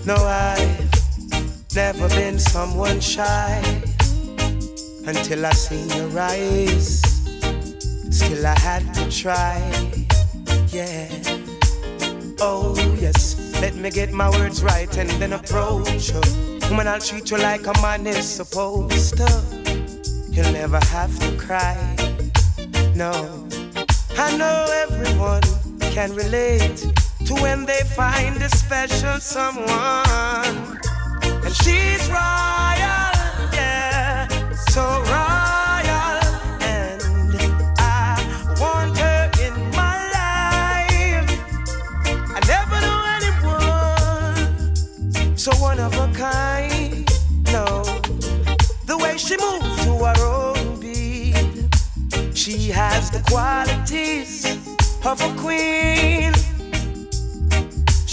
No, I've never been someone shy until I seen your eyes. Still, I had to try. Yeah. Oh, yes. Let me get my words right and then approach you. Woman, I'll treat you like a man is supposed to. You'll never have to cry. No. I know everyone can relate to when they find a special someone. And she's royal, yeah, so royal. And I want her in my life. I never knew anyone so one of a kind. No, the way she moves to her own beat, she has the qualities of a queen.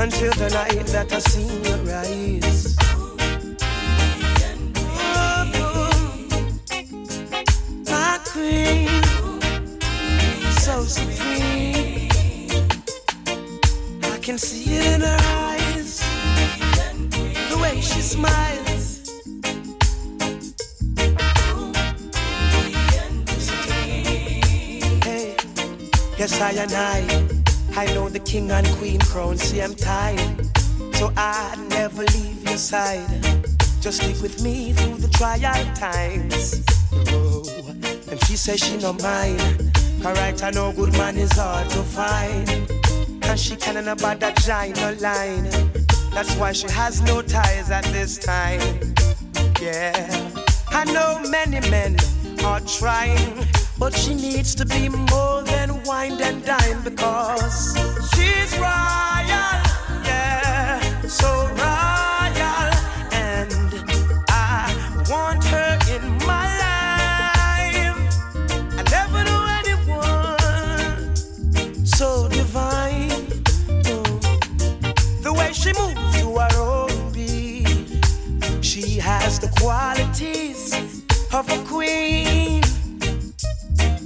until the night that I seen your eyes. Oh, my queen, so supreme. I can see it in her eyes, the way she smiles. Hey, yes, I and I, I know the king and queen crown, same time. So I never leave your side. Just stick with me through the trial times. Oh, and she says she no mind. Alright, I know good man is hard to find. And she can't about that giant line. That's why she has no ties at this time. Yeah, I know many men are trying, but she needs to be more than wine and dine because she's royal. Yeah, so royal, and I want her in my life. I never knew anyone so divine. The way she moves to her own beat, she has the qualities of a queen,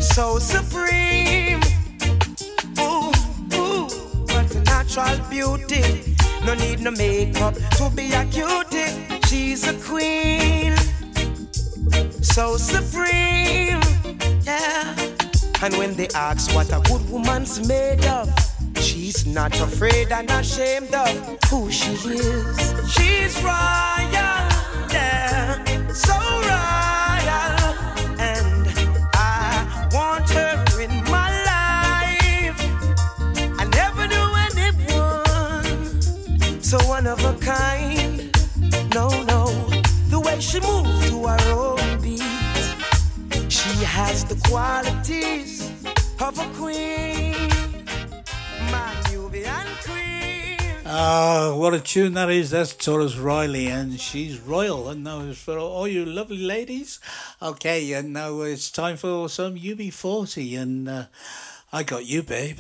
so supreme. Natural beauty. No need no makeup to be a cutie. She's a queen, so supreme. Yeah. And when they ask what a good woman's made of, she's not afraid and ashamed of who she is. She's royal, yeah, so of a kind. No, no, the way she moves to her own beat. She has the qualities of a queen. My Nubian queen. Ah, what a tune that is. That's Tarrus Riley, and she's royal. And now it's for all you lovely ladies. Okay, and now it's time for some UB40, and uh, I got you, babe.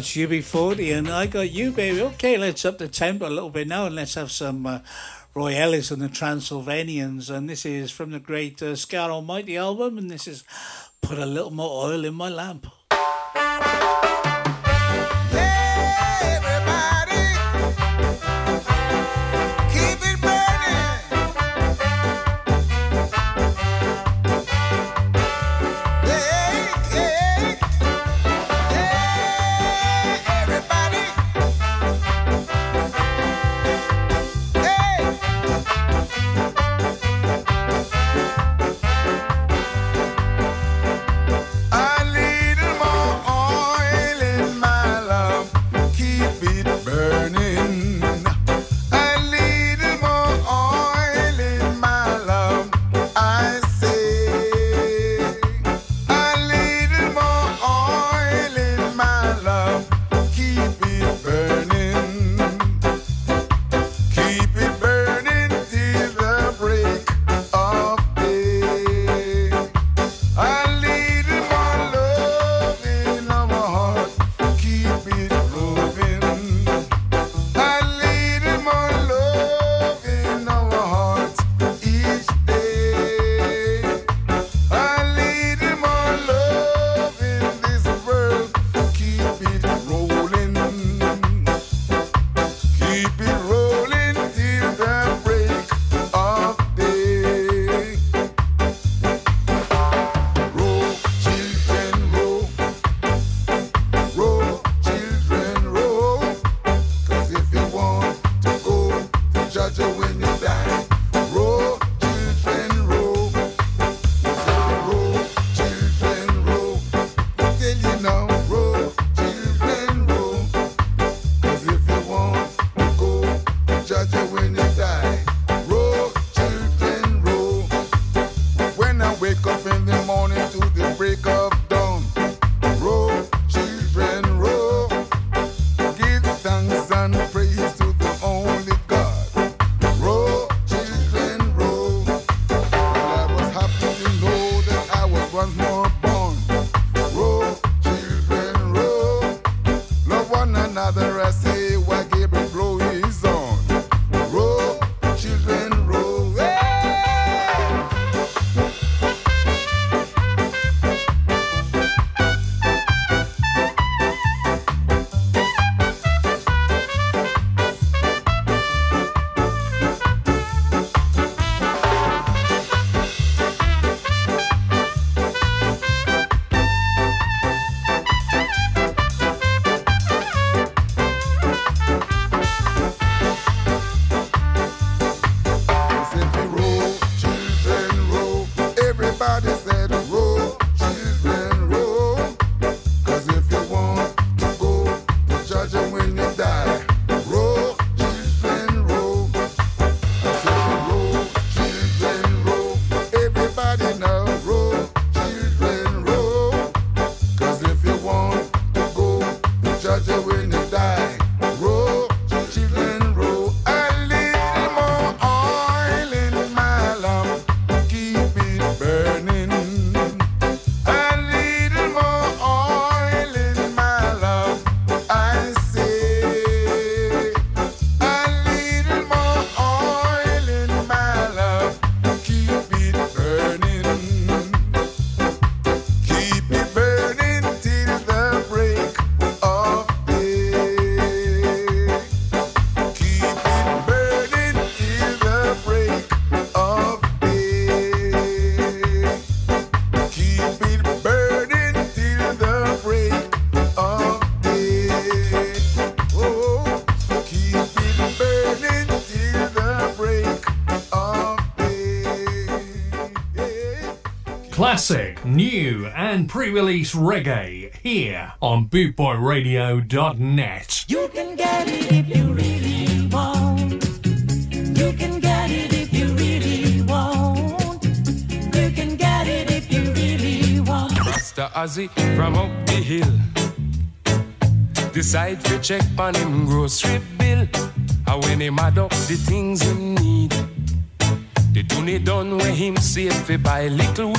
That's UB40 and I got you, baby. Okay, let's up the tempo a little bit now and let's have some uh, Roy Ellis and the Transylvanians. And this is from the great uh, Ska Almighty album, and this is Put a Little More Oil in My Lamp. Classic, new, and pre release reggae here on bootboyradio.net. You can get it if you really want. You can get it if you really want. You can get it if you really want. Rasta Ozzy from up the hill. Decide to check on him grocery bill. And when him add up the things him need. The tune done when him save fi buy little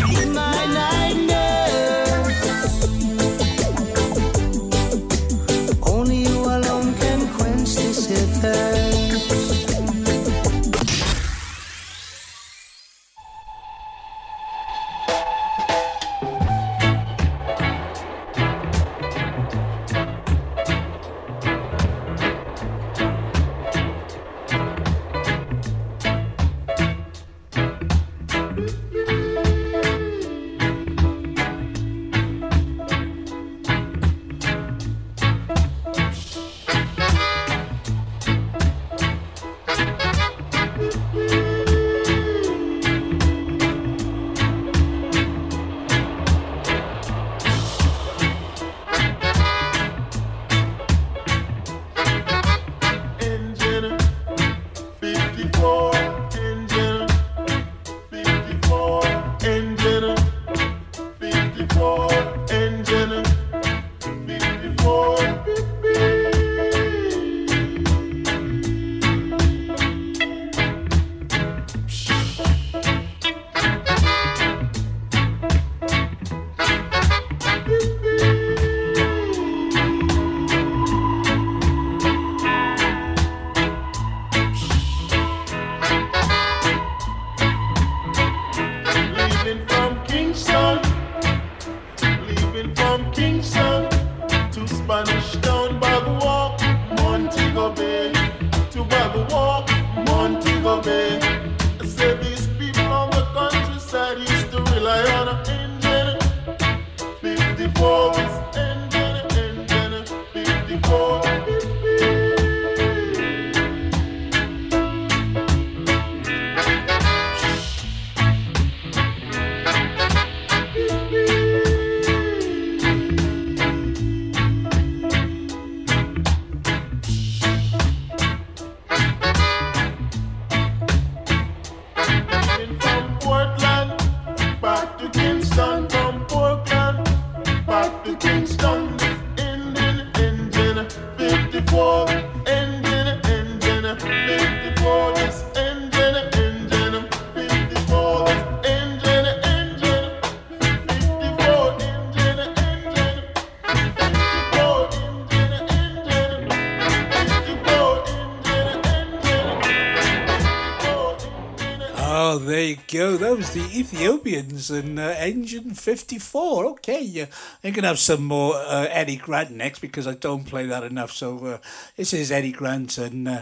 was the Ethiopians and uh, Engine 54. Okay, yeah. I'm going to have some more uh, Eddie Grant next because I don't play that enough. So uh, this is Eddie Grant and uh,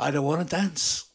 I Don't Want to Dance. dance,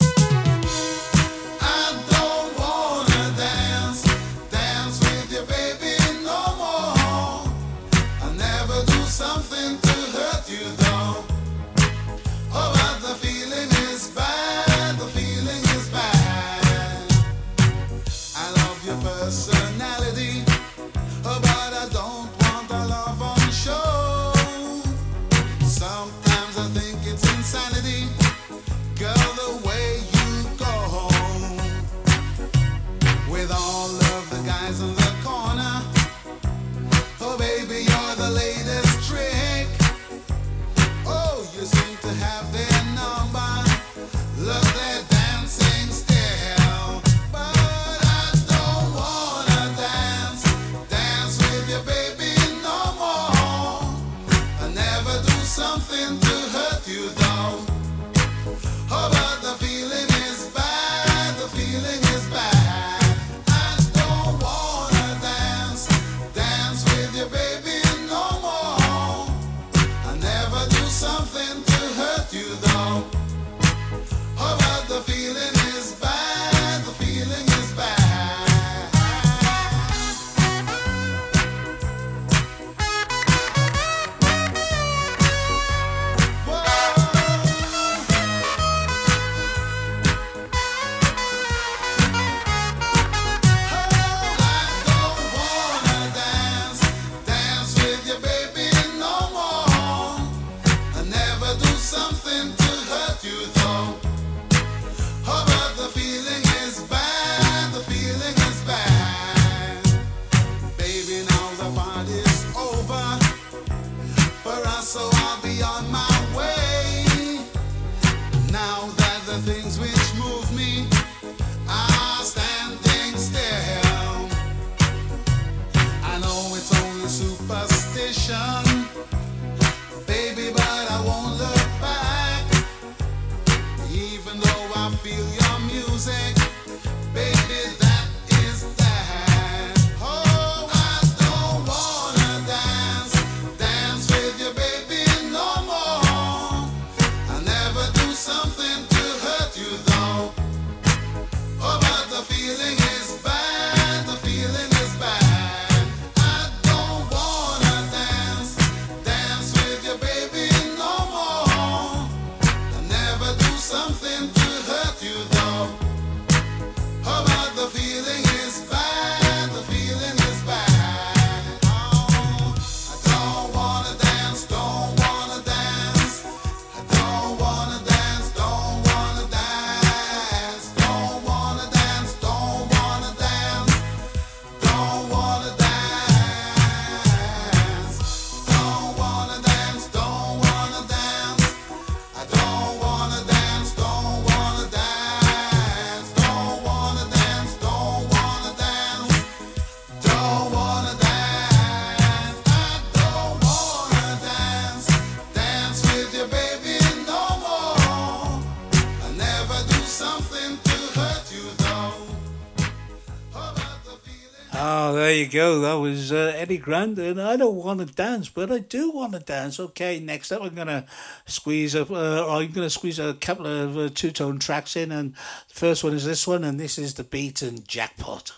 go. That was uh, Eddie Grant, and I don't want to dance, but I do want to dance. Okay, next up, I'm gonna squeeze up. Uh, I'm gonna squeeze a couple of uh, two tone tracks in, and the first one is this one, and this is the beat and jackpot.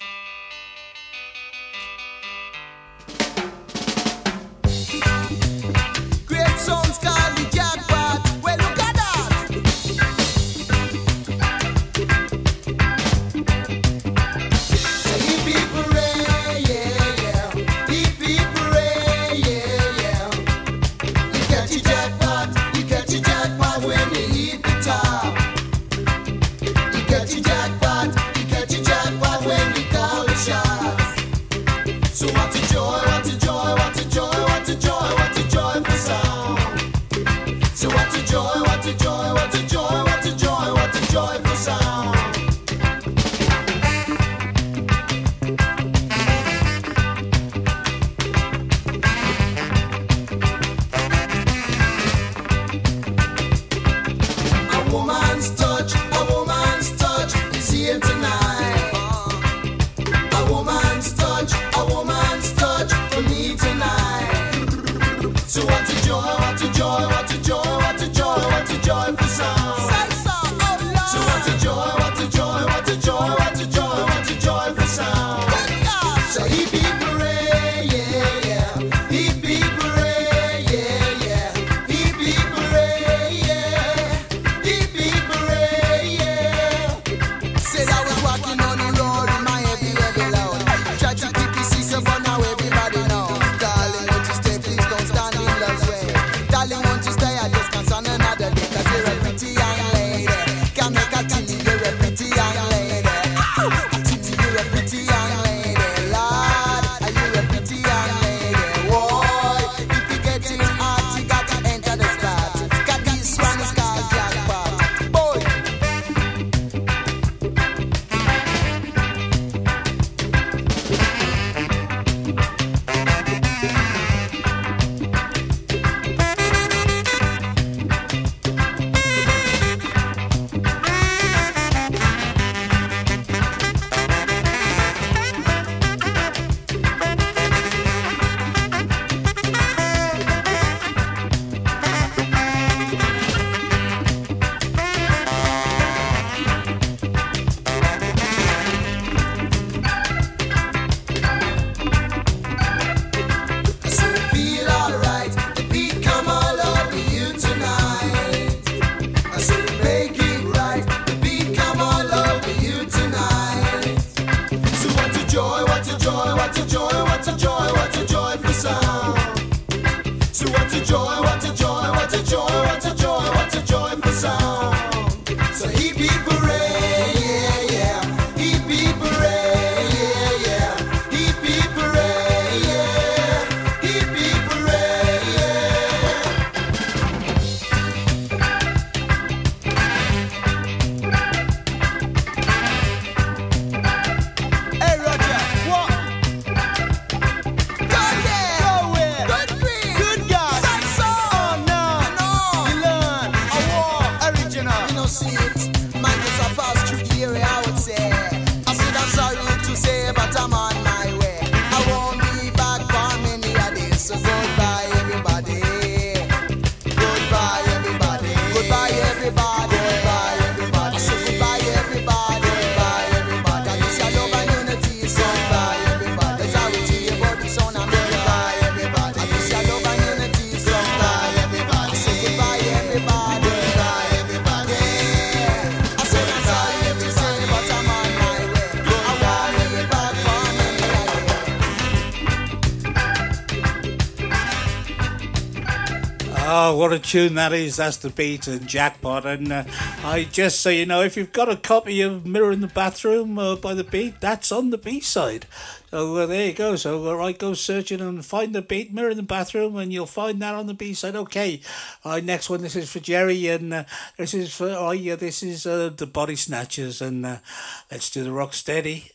what a tune that is. That's the beat and jackpot. And uh, I just so you know, if you've got a copy of Mirror in the Bathroom uh, by the Beat, that's on the B side. So uh, there you go. So uh, I go searching and find the beat mirror in the bathroom, and you'll find that on the B side. Okay, uh, next one. This is for Jerry, and uh, this is for oh yeah, this is uh, the Body Snatchers, and uh, let's do the rock steady.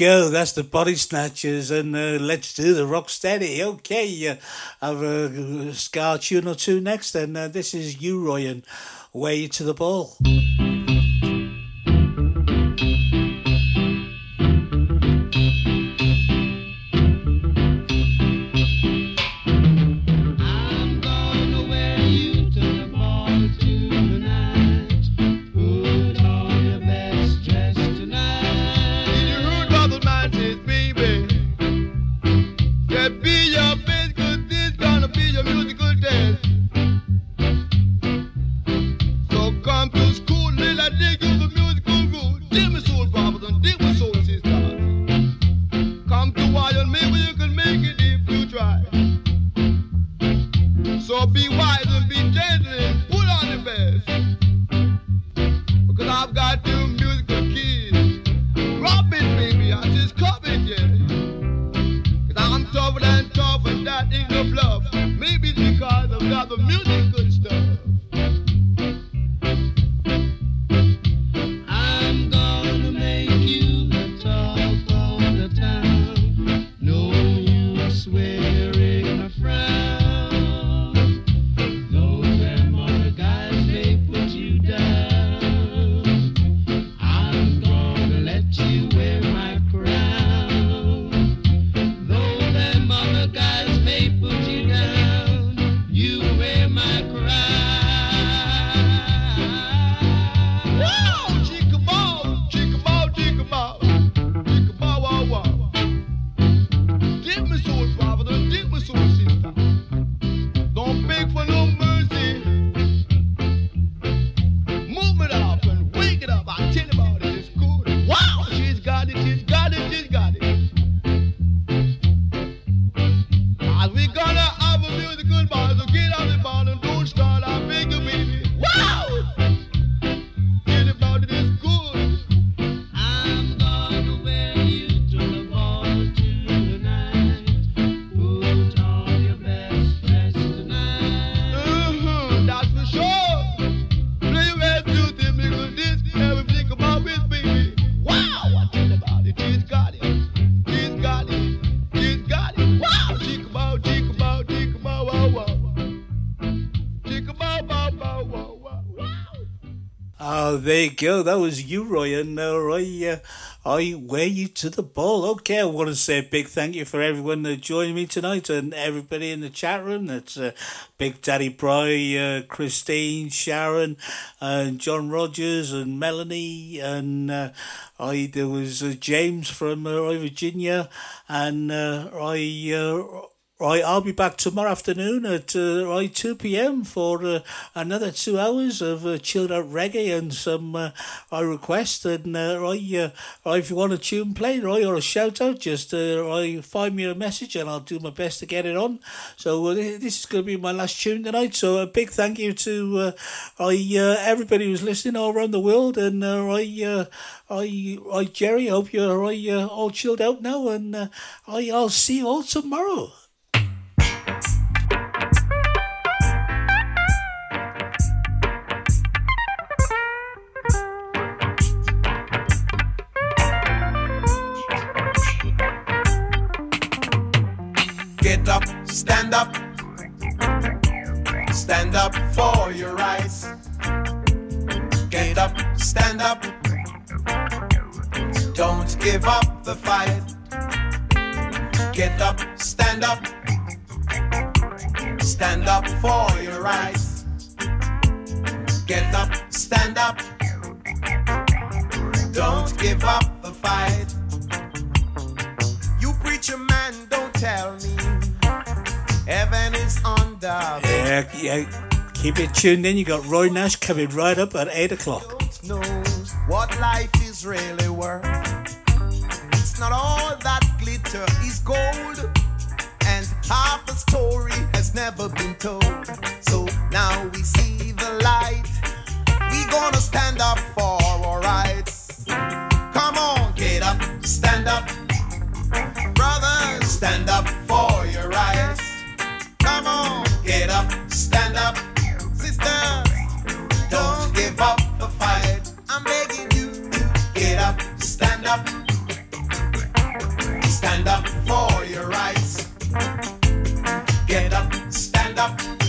go. That's the Body Snatchers, and uh, let's do the rock steady. Okay, uh, have a ska tune or two next. and uh, this is you, and Way to the Ball. There you go. That was U-Roy, and uh, Roy, uh, I wear you to the ball. Okay, I want to say a big thank you for everyone that joined me tonight and everybody in the chat room. That's uh, Big Daddy Bry, uh, Christine, Sharon, and John Rogers, and Melanie, and uh, I. There was uh, James from uh, Virginia, and uh, I. Right, I'll be back tomorrow afternoon at uh, right two p.m. for uh, another two hours of uh, chilled out reggae and some uh, I request. And uh, right, uh, if you want a tune played, right, or a shout out, just uh, right, find me a message and I'll do my best to get it on. So uh, this is going to be my last tune tonight. So a big thank you to uh, I uh, everybody who's listening all around the world. And I, I, I, Jerry, hope you're uh, all chilled out now. And I, I'll see you all tomorrow. Stand up, stand up for your rights. Get up, stand up, don't give up the fight. Get up, stand up, stand up for your rights. Get up, stand up, don't give up the fight. You preacher man, don't tell me heaven is under. Yeah, yeah. Keep it tuned in. You got Roy Nash coming right up at 8 o'clock. knows what life is really worth. It's not all that glitter is gold, and half story has never been told. So now we see the light. We gonna stand up for our rights. Come on, get up, stand up, brothers, stand up for your rights. Get up, stand up. Don't give up the fight. I'm begging you get up, stand up, stand up for your rights. Get up, stand up.